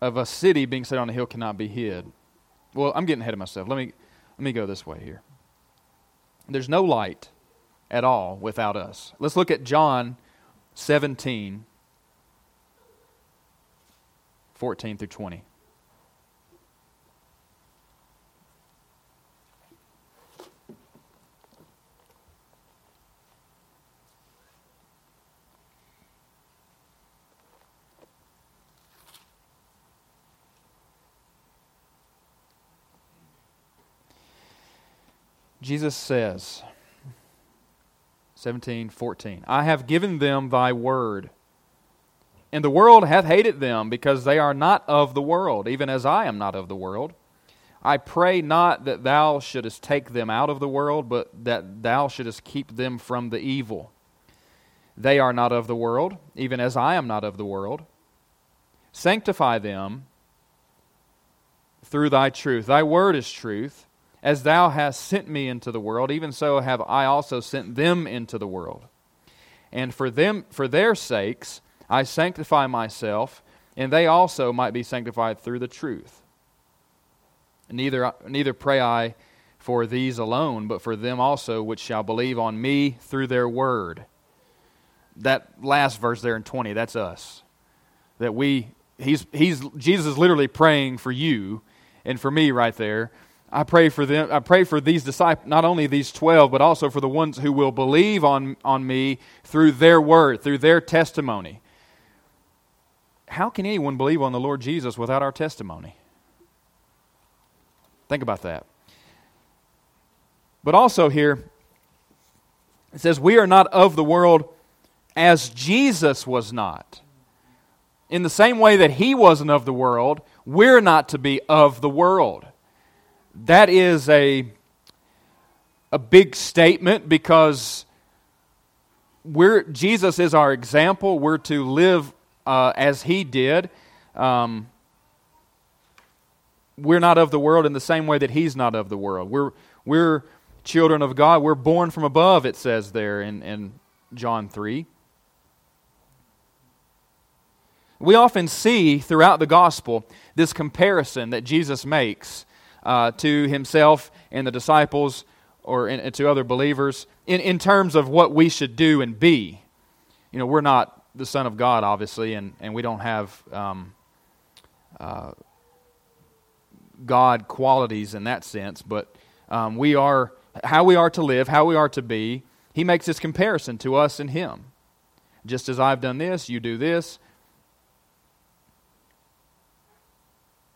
of a city being set on a hill cannot be hid. Well, I'm getting ahead of myself. Let me, let me go this way here. There's no light at all without us. Let's look at John 17, 14 through 20. Jesus says, 17, 14, I have given them thy word. And the world hath hated them because they are not of the world, even as I am not of the world. I pray not that thou shouldest take them out of the world, but that thou shouldest keep them from the evil. They are not of the world, even as I am not of the world. Sanctify them through thy truth. Thy word is truth. As thou hast sent me into the world, even so have I also sent them into the world. And for them for their sakes I sanctify myself, and they also might be sanctified through the truth. Neither neither pray I for these alone, but for them also which shall believe on me through their word. That last verse there in 20, that's us. That we he's he's Jesus is literally praying for you and for me right there I pray for them. I pray for these disciples, not only these 12, but also for the ones who will believe on, on me through their word, through their testimony. How can anyone believe on the Lord Jesus without our testimony? Think about that. But also here, it says, We are not of the world as Jesus was not. In the same way that he wasn't of the world, we're not to be of the world that is a, a big statement because we're, Jesus is our example. We're to live uh, as he did. Um, we're not of the world in the same way that he's not of the world. We're, we're children of God. We're born from above, it says there in, in John 3. We often see throughout the gospel this comparison that Jesus makes uh, to himself and the disciples or in, to other believers in, in terms of what we should do and be. You know, we're not the Son of God, obviously, and, and we don't have um, uh, God qualities in that sense, but um, we are how we are to live, how we are to be. He makes this comparison to us and Him. Just as I've done this, you do this.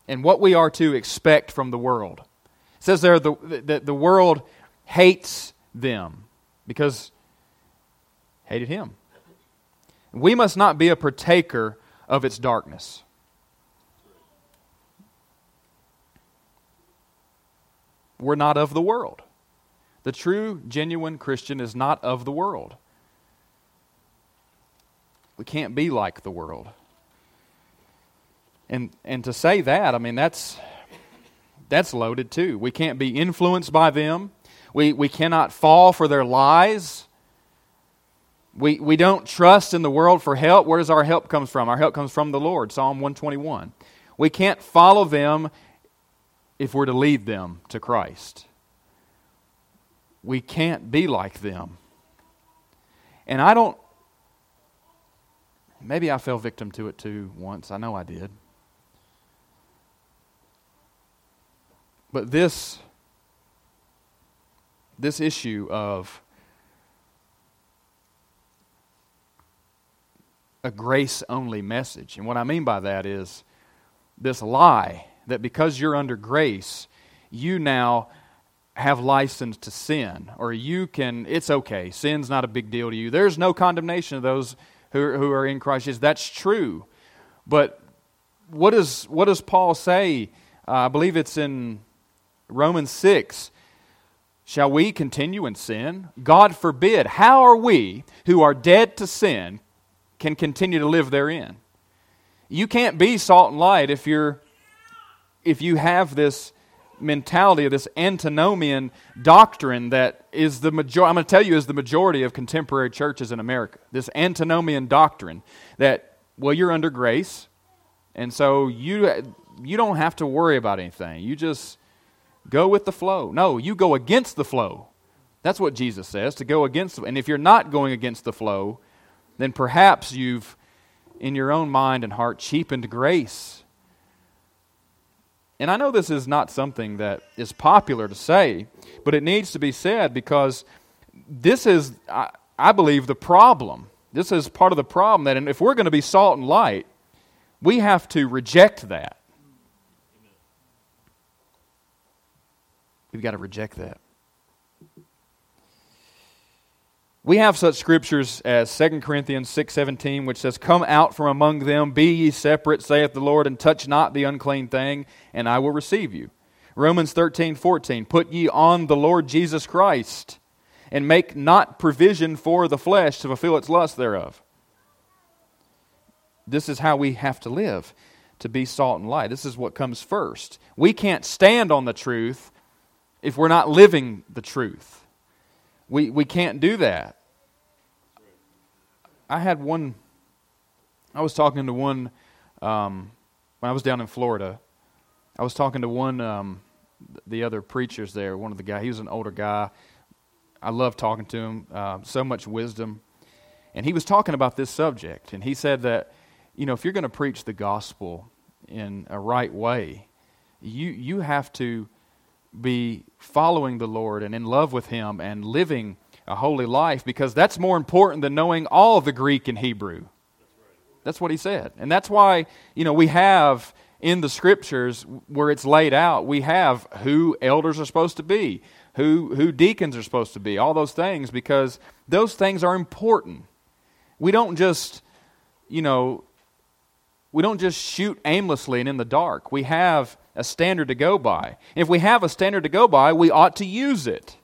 And what we are to expect from the world. It says there that the, the world hates them because hated him. We must not be a partaker of its darkness. We're not of the world. The true, genuine Christian is not of the world. We can't be like the world. And, and to say that, I mean, that's, that's loaded too. We can't be influenced by them. We, we cannot fall for their lies. We, we don't trust in the world for help. Where does our help come from? Our help comes from the Lord, Psalm 121. We can't follow them if we're to lead them to Christ. We can't be like them. And I don't, maybe I fell victim to it too once. I know I did. But this, this issue of a grace only message. And what I mean by that is this lie that because you're under grace, you now have license to sin, or you can, it's okay. Sin's not a big deal to you. There's no condemnation of those who are, who are in Christ Jesus. That's true. But what, is, what does Paul say? Uh, I believe it's in Romans 6. Shall we continue in sin? God forbid. How are we, who are dead to sin, can continue to live therein? You can't be salt and light if you're if you have this mentality of this antinomian doctrine that is the major I'm going to tell you is the majority of contemporary churches in America. This antinomian doctrine that well you're under grace and so you you don't have to worry about anything. You just go with the flow. No, you go against the flow. That's what Jesus says to go against and if you're not going against the flow, then perhaps you've in your own mind and heart cheapened grace. And I know this is not something that is popular to say, but it needs to be said because this is, I, I believe, the problem. This is part of the problem that if we're going to be salt and light, we have to reject that. We've got to reject that. We have such scriptures as 2 Corinthians 6:17 which says come out from among them be ye separate saith the Lord and touch not the unclean thing and I will receive you. Romans 13:14 put ye on the Lord Jesus Christ and make not provision for the flesh to fulfill its lust thereof. This is how we have to live to be salt and light. This is what comes first. We can't stand on the truth if we're not living the truth. We, we can't do that. I had one. I was talking to one um, when I was down in Florida. I was talking to one um, the other preachers there. One of the guy. He was an older guy. I love talking to him. Uh, so much wisdom, and he was talking about this subject. And he said that you know if you're going to preach the gospel in a right way, you you have to be following the Lord and in love with Him and living a holy life because that's more important than knowing all the Greek and Hebrew. That's what he said. And that's why, you know, we have in the scriptures where it's laid out, we have who elders are supposed to be, who, who deacons are supposed to be, all those things, because those things are important. We don't just, you know, we don't just shoot aimlessly and in the dark. We have a standard to go by. If we have a standard to go by, we ought to use it.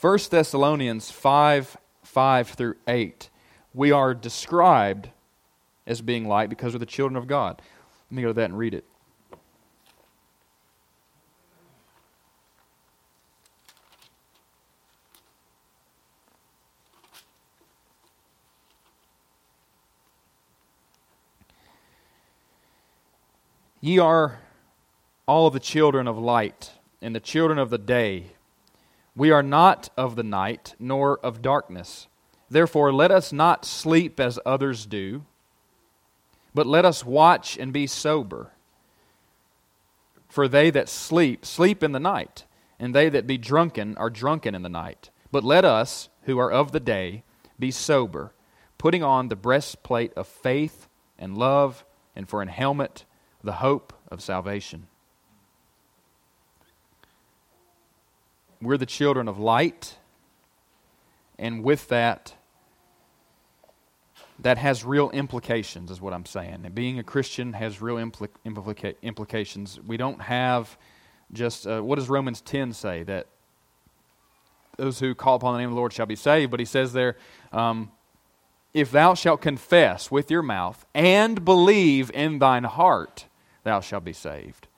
1 Thessalonians 5 5 through 8, we are described as being light because we're the children of God. Let me go to that and read it. Ye are all the children of light and the children of the day. We are not of the night, nor of darkness. Therefore, let us not sleep as others do, but let us watch and be sober. For they that sleep, sleep in the night, and they that be drunken are drunken in the night. But let us, who are of the day, be sober, putting on the breastplate of faith and love, and for an helmet, the hope of salvation. We're the children of light. And with that, that has real implications, is what I'm saying. And being a Christian has real impl- implica- implications. We don't have just, uh, what does Romans 10 say? That those who call upon the name of the Lord shall be saved. But he says there, um, if thou shalt confess with your mouth and believe in thine heart, thou shalt be saved.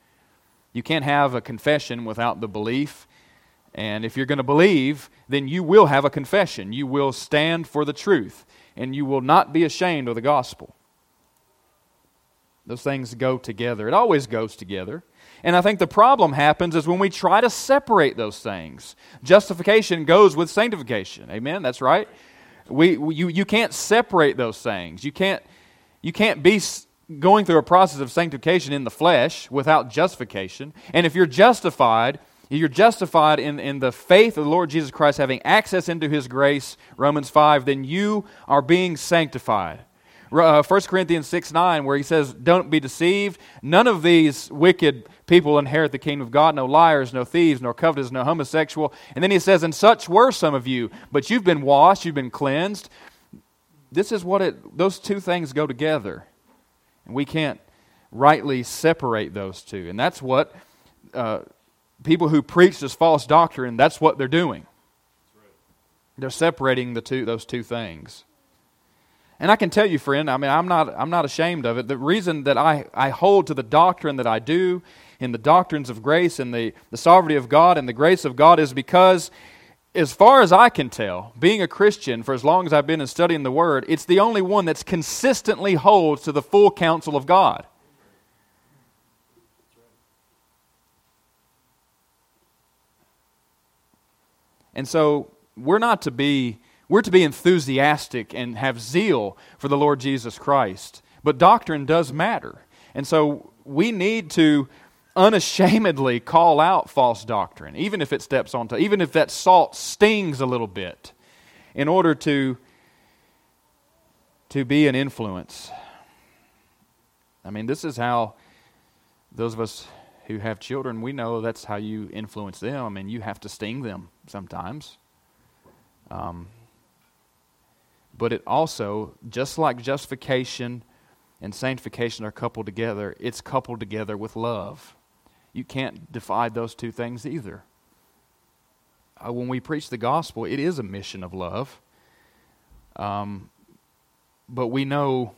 You can't have a confession without the belief. And if you're going to believe, then you will have a confession. You will stand for the truth, and you will not be ashamed of the gospel. Those things go together. It always goes together. And I think the problem happens is when we try to separate those things. Justification goes with sanctification. Amen? That's right. We, you, you can't separate those things. You can't, you can't be going through a process of sanctification in the flesh without justification. And if you're justified, you're justified in, in the faith of the Lord Jesus Christ, having access into his grace, Romans 5, then you are being sanctified uh, 1 Corinthians 6 9, where he says, Don't be deceived. None of these wicked people inherit the kingdom of God. No liars, no thieves, nor covetous, no homosexual. And then he says, And such were some of you, but you've been washed, you've been cleansed. This is what it, those two things go together. And we can't rightly separate those two. And that's what uh, people who preach this false doctrine, that's what they're doing. They're separating the two, those two things. And I can tell you, friend, I mean, I'm not, I'm not ashamed of it. The reason that I, I hold to the doctrine that I do in the doctrines of grace and the, the sovereignty of God and the grace of God is because, as far as I can tell, being a Christian for as long as I've been in studying the Word, it's the only one that's consistently holds to the full counsel of God. And so we're not to be we're to be enthusiastic and have zeal for the Lord Jesus Christ. But doctrine does matter. And so we need to unashamedly call out false doctrine, even if it steps onto, even if that salt stings a little bit, in order to, to be an influence. I mean, this is how those of us who have children, we know that's how you influence them, and you have to sting them sometimes. Um, but it also, just like justification and sanctification are coupled together, it's coupled together with love. You can't divide those two things either. Uh, when we preach the gospel, it is a mission of love. Um, but we know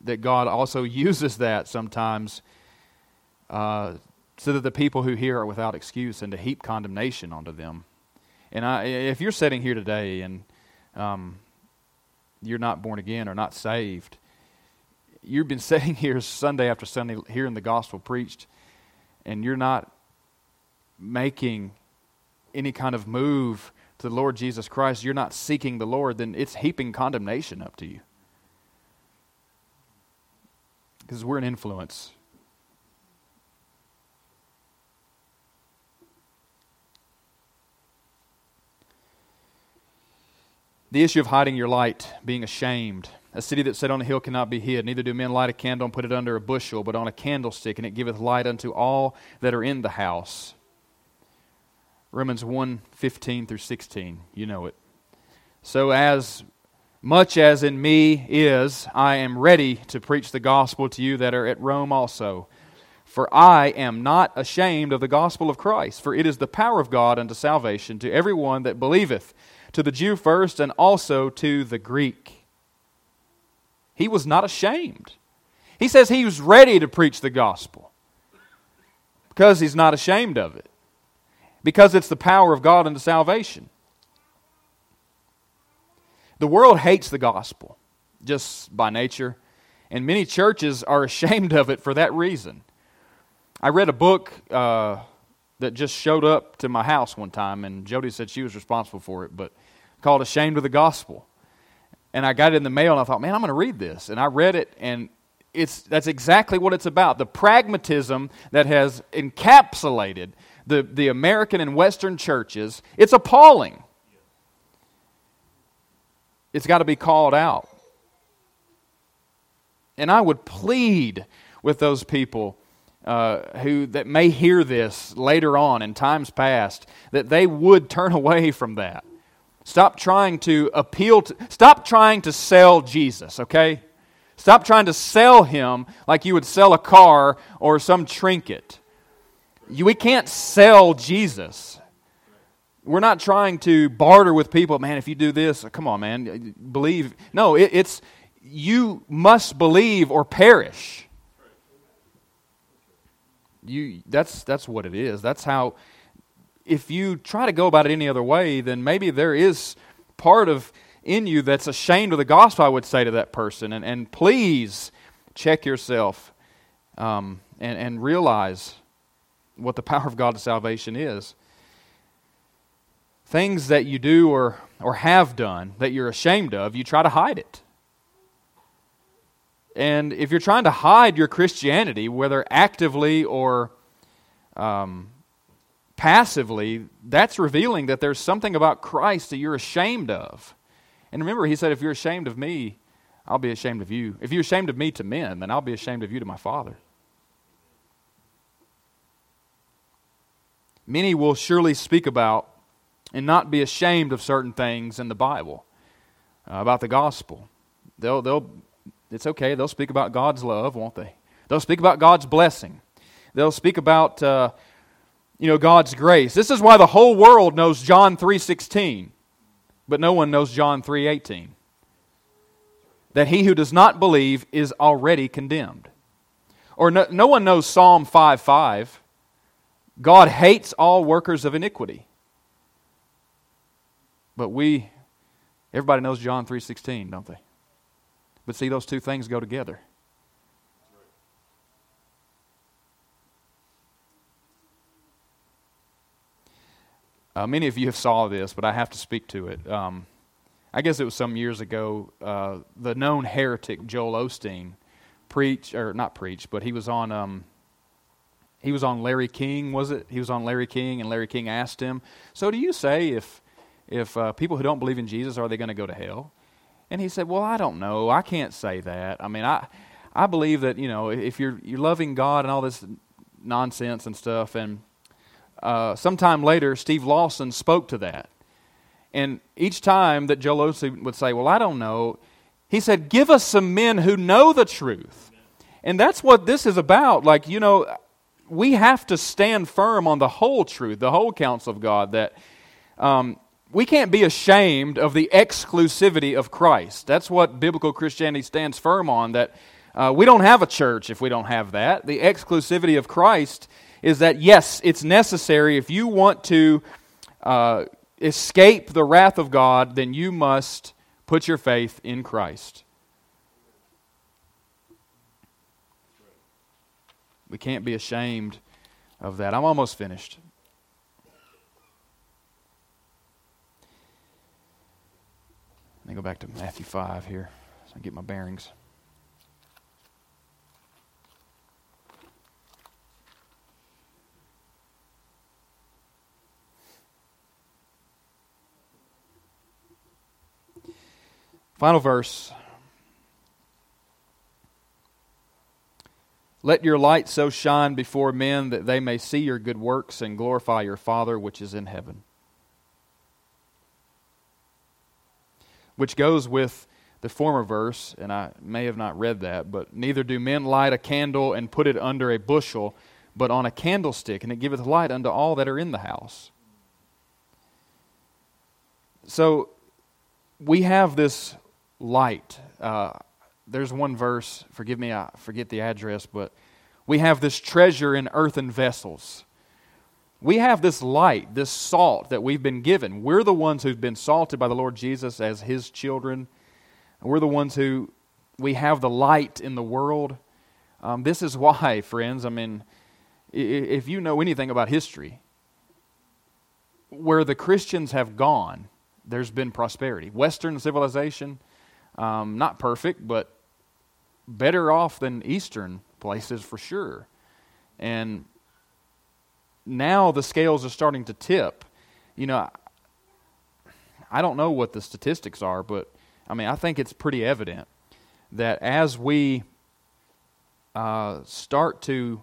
that God also [laughs] uses that sometimes uh, so that the people who hear are without excuse and to heap condemnation onto them. And I, if you're sitting here today and um, you're not born again or not saved, you've been [laughs] sitting here Sunday after Sunday hearing the gospel preached, and you're not making any kind of move to the Lord Jesus Christ, you're not seeking the Lord, then it's heaping condemnation up to you. Because we're an influence. The issue of hiding your light, being ashamed. A city that set on a hill cannot be hid. Neither do men light a candle and put it under a bushel, but on a candlestick, and it giveth light unto all that are in the house. Romans 1 15 through 16. You know it. So, as much as in me is, I am ready to preach the gospel to you that are at Rome also. For I am not ashamed of the gospel of Christ, for it is the power of God unto salvation to every one that believeth to the Jew first and also to the Greek. He was not ashamed. He says he was ready to preach the gospel because he's not ashamed of it, because it's the power of God unto salvation. The world hates the gospel just by nature, and many churches are [laughs] ashamed of it for that reason. I read a book uh, that just showed up to my house one time, and Jody said she was responsible for it, but called Ashamed of the Gospel. And I got it in the mail and I thought, man, I'm going to read this. And I read it and it's, that's exactly what it's about. The pragmatism that has encapsulated the, the American and Western churches, it's appalling. It's got to be called out. And I would plead with those people uh, who that may hear this later on in times past that they would turn [laughs] away from that. Stop trying to appeal to, stop trying to sell Jesus, okay? Stop trying to sell him like you would sell a car or some trinket. You, we can't sell Jesus. we're not trying to barter with people. Man, if you do this, come on, man, believe. No, it, it's you must believe or perish. You, that's, that's what it is. That's how, if you try to go about it any other way, then maybe there is part of in you that's ashamed of the gospel, I would say to that person. And, and please check yourself um, and, and realize what the power of God's salvation is. Things that you do or, or have done that you're ashamed of, you try to hide it. And if you're trying to hide your Christianity, whether actively or um, passively, that's revealing that there's something about Christ that you're ashamed of. And remember, he said, if you're ashamed of me, I'll be ashamed of you. If you're ashamed of me to men, then I'll be ashamed of you to my Father. Many will surely speak about and not be ashamed of certain things in the Bible, uh, about the gospel. They'll, they'll, it's okay, they'll speak about God's love, won't they? They'll speak about God's blessing. They'll speak about, uh, you know, God's grace. This is why the whole world knows John 3.16, but no one knows John 3.18. That he who does not believe is already condemned. Or no, no one knows Psalm 5.5. God hates all workers of iniquity. But we, everybody knows John 3.16, don't they? But see, those two things go together. Uh, many of you have saw this, but I have to speak to it. Um, I guess it was some years ago. Uh, the known heretic Joel Osteen preached, or not preached, but he was on. Um, he was on Larry King, was it? He was on Larry King, and Larry King asked him, "So do you say if if uh, people who don't believe in Jesus are they going to go to hell?" And he said, "Well, I don't know. I can't say that. I mean, I I believe that you know if you're you're loving God and all this nonsense and stuff, and uh, sometime later, Steve Lawson spoke to that. And each time that Joel Osteen would say, Well, I don't know, he said, Give us some men who know the truth. And that's what this is about. Like, you know, we have to stand firm on the whole truth, the whole counsel of God, that um, we can't be ashamed of the exclusivity of Christ. That's what biblical Christianity stands firm on, that uh, we don't have a church if we don't have that. The exclusivity of Christ is that, yes, it's necessary. If you want to uh, escape the wrath of God, then you must put your faith in Christ. We can't be ashamed of that. I'm almost finished. Let me go back to Matthew 5 here so I get my bearings. Final verse. Let your light so shine before men that they may see your good works and glorify your Father which is in heaven. Which goes with the former verse, and I may have not read that, but neither do men light a candle and put it under a bushel, but on a candlestick, and it giveth light unto all that are in the house. So we have this light. Uh, there's one verse, forgive me, I forget the address, but we have this treasure in earthen vessels. We have this light, this salt that we've been given. We're the ones who've been salted by the Lord Jesus as His children. We're the ones who we have the light in the world. Um, this is why, [laughs] friends, I mean, if you know anything about history, where the Christians have gone, there's been prosperity. Western civilization, um, not perfect, but better off than Eastern places for sure. And now the scales are starting to tip. You know, I don't know what the statistics are, but I mean, I think it's pretty evident that as we uh, start to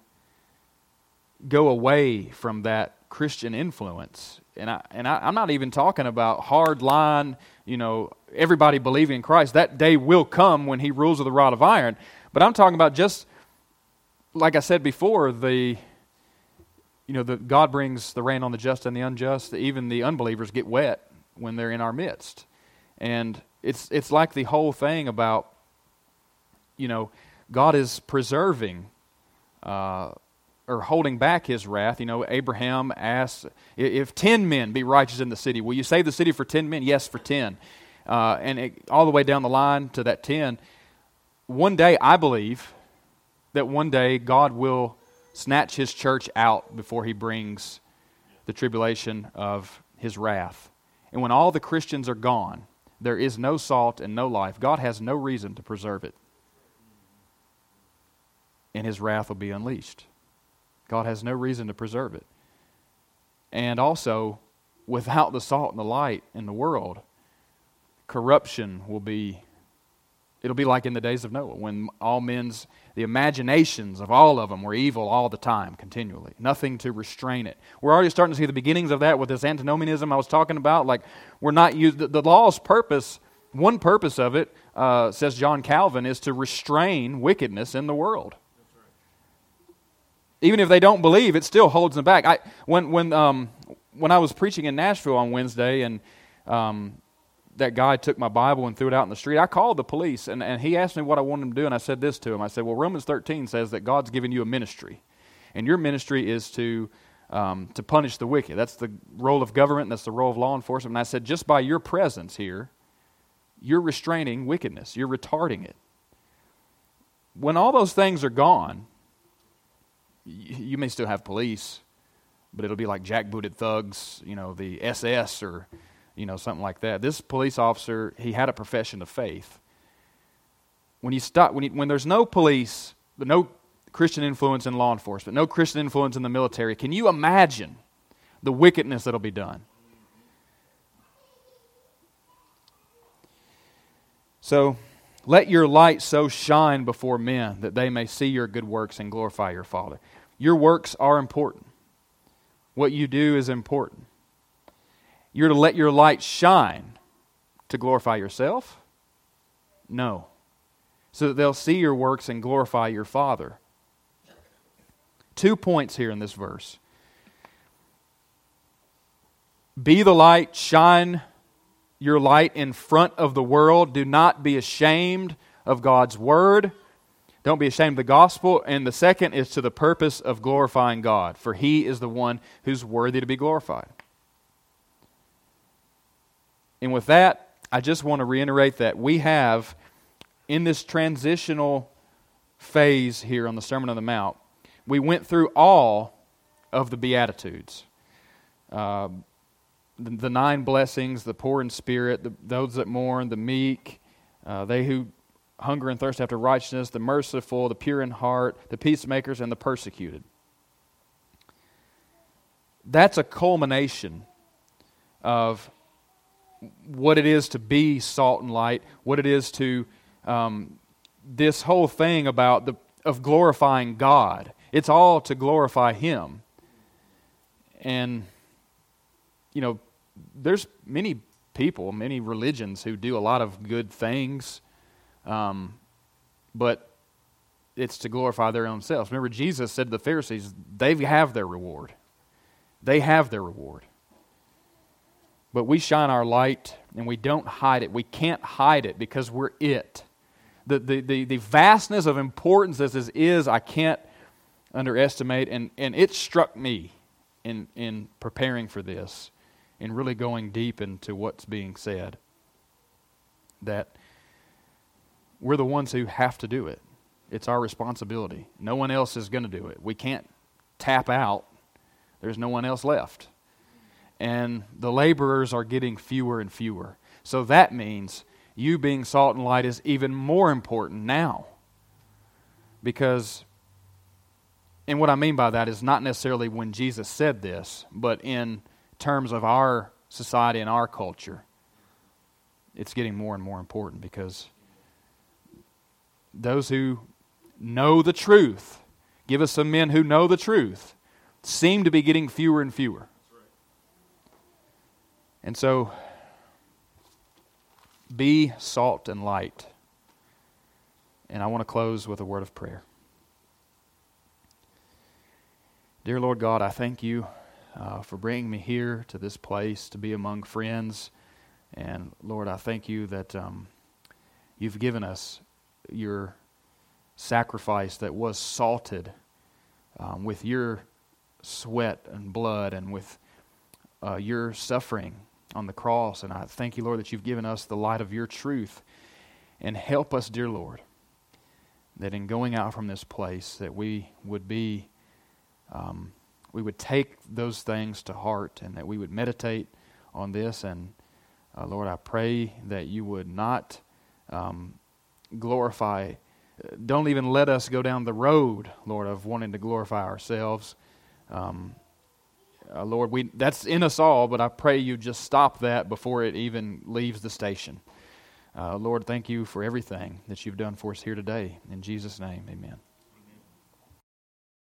go away from that Christian influence, and I and I, am not even talking about hard line, you know, everybody believing in Christ. That day will come when He rules with a rod of iron. But I'm talking about just like I said before, the you know, the, God brings the rain on the just and the unjust. Even the unbelievers get wet when they're in our midst. And it's, it's like the whole thing about, you know, God is preserving uh, or holding back his wrath. You know, Abraham asks, if 10 men be righteous in the city, will you save the city for 10 men? Yes, for 10. Uh, and it, all the way down the line to that 10. One day, I believe that one day God will snatch his church out before he brings the tribulation of his wrath. And when all the Christians are gone, there is no salt and no life. God has no reason to preserve it. And his wrath will be unleashed. God has no reason to preserve it. And also, without the salt and the light in the world, corruption will be It'll be like in the days of Noah, when all men's, the imaginations of all of them were evil all the time, continually. Nothing to restrain it. We're already starting to see the beginnings of that with this antinomianism I was talking about. Like, we're not used, the, the law's purpose, one purpose of it, uh, says John Calvin, is to restrain wickedness in the world. Even if they don't believe, it still holds them back. I, when, when, um, when I was preaching in Nashville on Wednesday, and um, that guy took my Bible and threw it out in the street, I called the police and, and he asked me what I wanted him to do, and I said this to him. I said, Well, Romans 13 says that God's given you a ministry, and your ministry is to, um, to punish the wicked. That's the role of government, that's the role of law enforcement. And I said, Just by your presence here, you're restraining wickedness, you're retarding it. When all those things are gone, you may still have police, but it'll be like jackbooted thugs, you know, the SS or you know, something like that. This police officer, he had a profession of faith. When you stop, when, you, when there's no police, no Christian influence in law enforcement, no Christian influence in the military, can you imagine the wickedness that'll be done? So, let your light so shine before men that they may see your good works and glorify your Father. Your works are important. What you do is important. You're to let your light shine to glorify yourself? No. So that they'll see your works and glorify your Father. Two points here in this verse. Be the light, shine your light in front of the world. Do not be ashamed of God's word. Don't be ashamed of the gospel. And the second is to the purpose of glorifying God, for He is the one who's worthy to be glorified. And with that, I just want to reiterate that we have in this transitional phase here on the Sermon on the Mount, we went through all of the Beatitudes. Uh, the, nine blessings, the poor in spirit, the, those that mourn, the meek, uh, they who hunger and thirst after righteousness, the merciful, the pure in heart, the peacemakers, and the persecuted. That's a culmination of what it is to be salt and light, what it is to um, this whole thing about the of glorifying God. It's all to glorify Him. And you know, there's many people, many religions who do a lot of good things, um, but it's to glorify their own selves. Remember, Jesus said to the Pharisees, they have their reward. They have their reward. But we shine our light and we don't hide it. We can't hide it because we're it. The, the, the, the vastness of importance as this is, I can't underestimate. And, and it struck me in, in preparing for this, in really going deep into what's being said, that we're the ones who have to do it. It's our responsibility. No one else is going to do it. We can't tap out, there's no one else left and the laborers are getting fewer and fewer. So that means you being salt and light is even more important now. Because, and what I mean by that is not necessarily when Jesus said this, but in terms of our society and our culture, it's getting more and more important because those who know the truth, give us some men who know the truth, seem to be getting fewer and fewer. And so, be salt and light. And I want to close with a word of prayer. Dear Lord God, I thank you uh, for bringing me here to this place to be among friends. And Lord, I thank you that um, you've given us your sacrifice that was salted um, with your sweat and blood and with uh, your suffering on the cross. And I thank you, Lord, that you've given us the light of your truth. And help us, dear Lord, that in going out from this place, that we would be, um, we would take those things to heart and that we would meditate on this. And uh, Lord, I pray that you would not um, glorify, don't even let us go down the road, Lord, of wanting to glorify ourselves. Um, uh, Lord, we, that's in us all, but I pray you just stop that before it even leaves the station. Uh, Lord, thank you for everything that you've done for us here today. In Jesus' name, amen.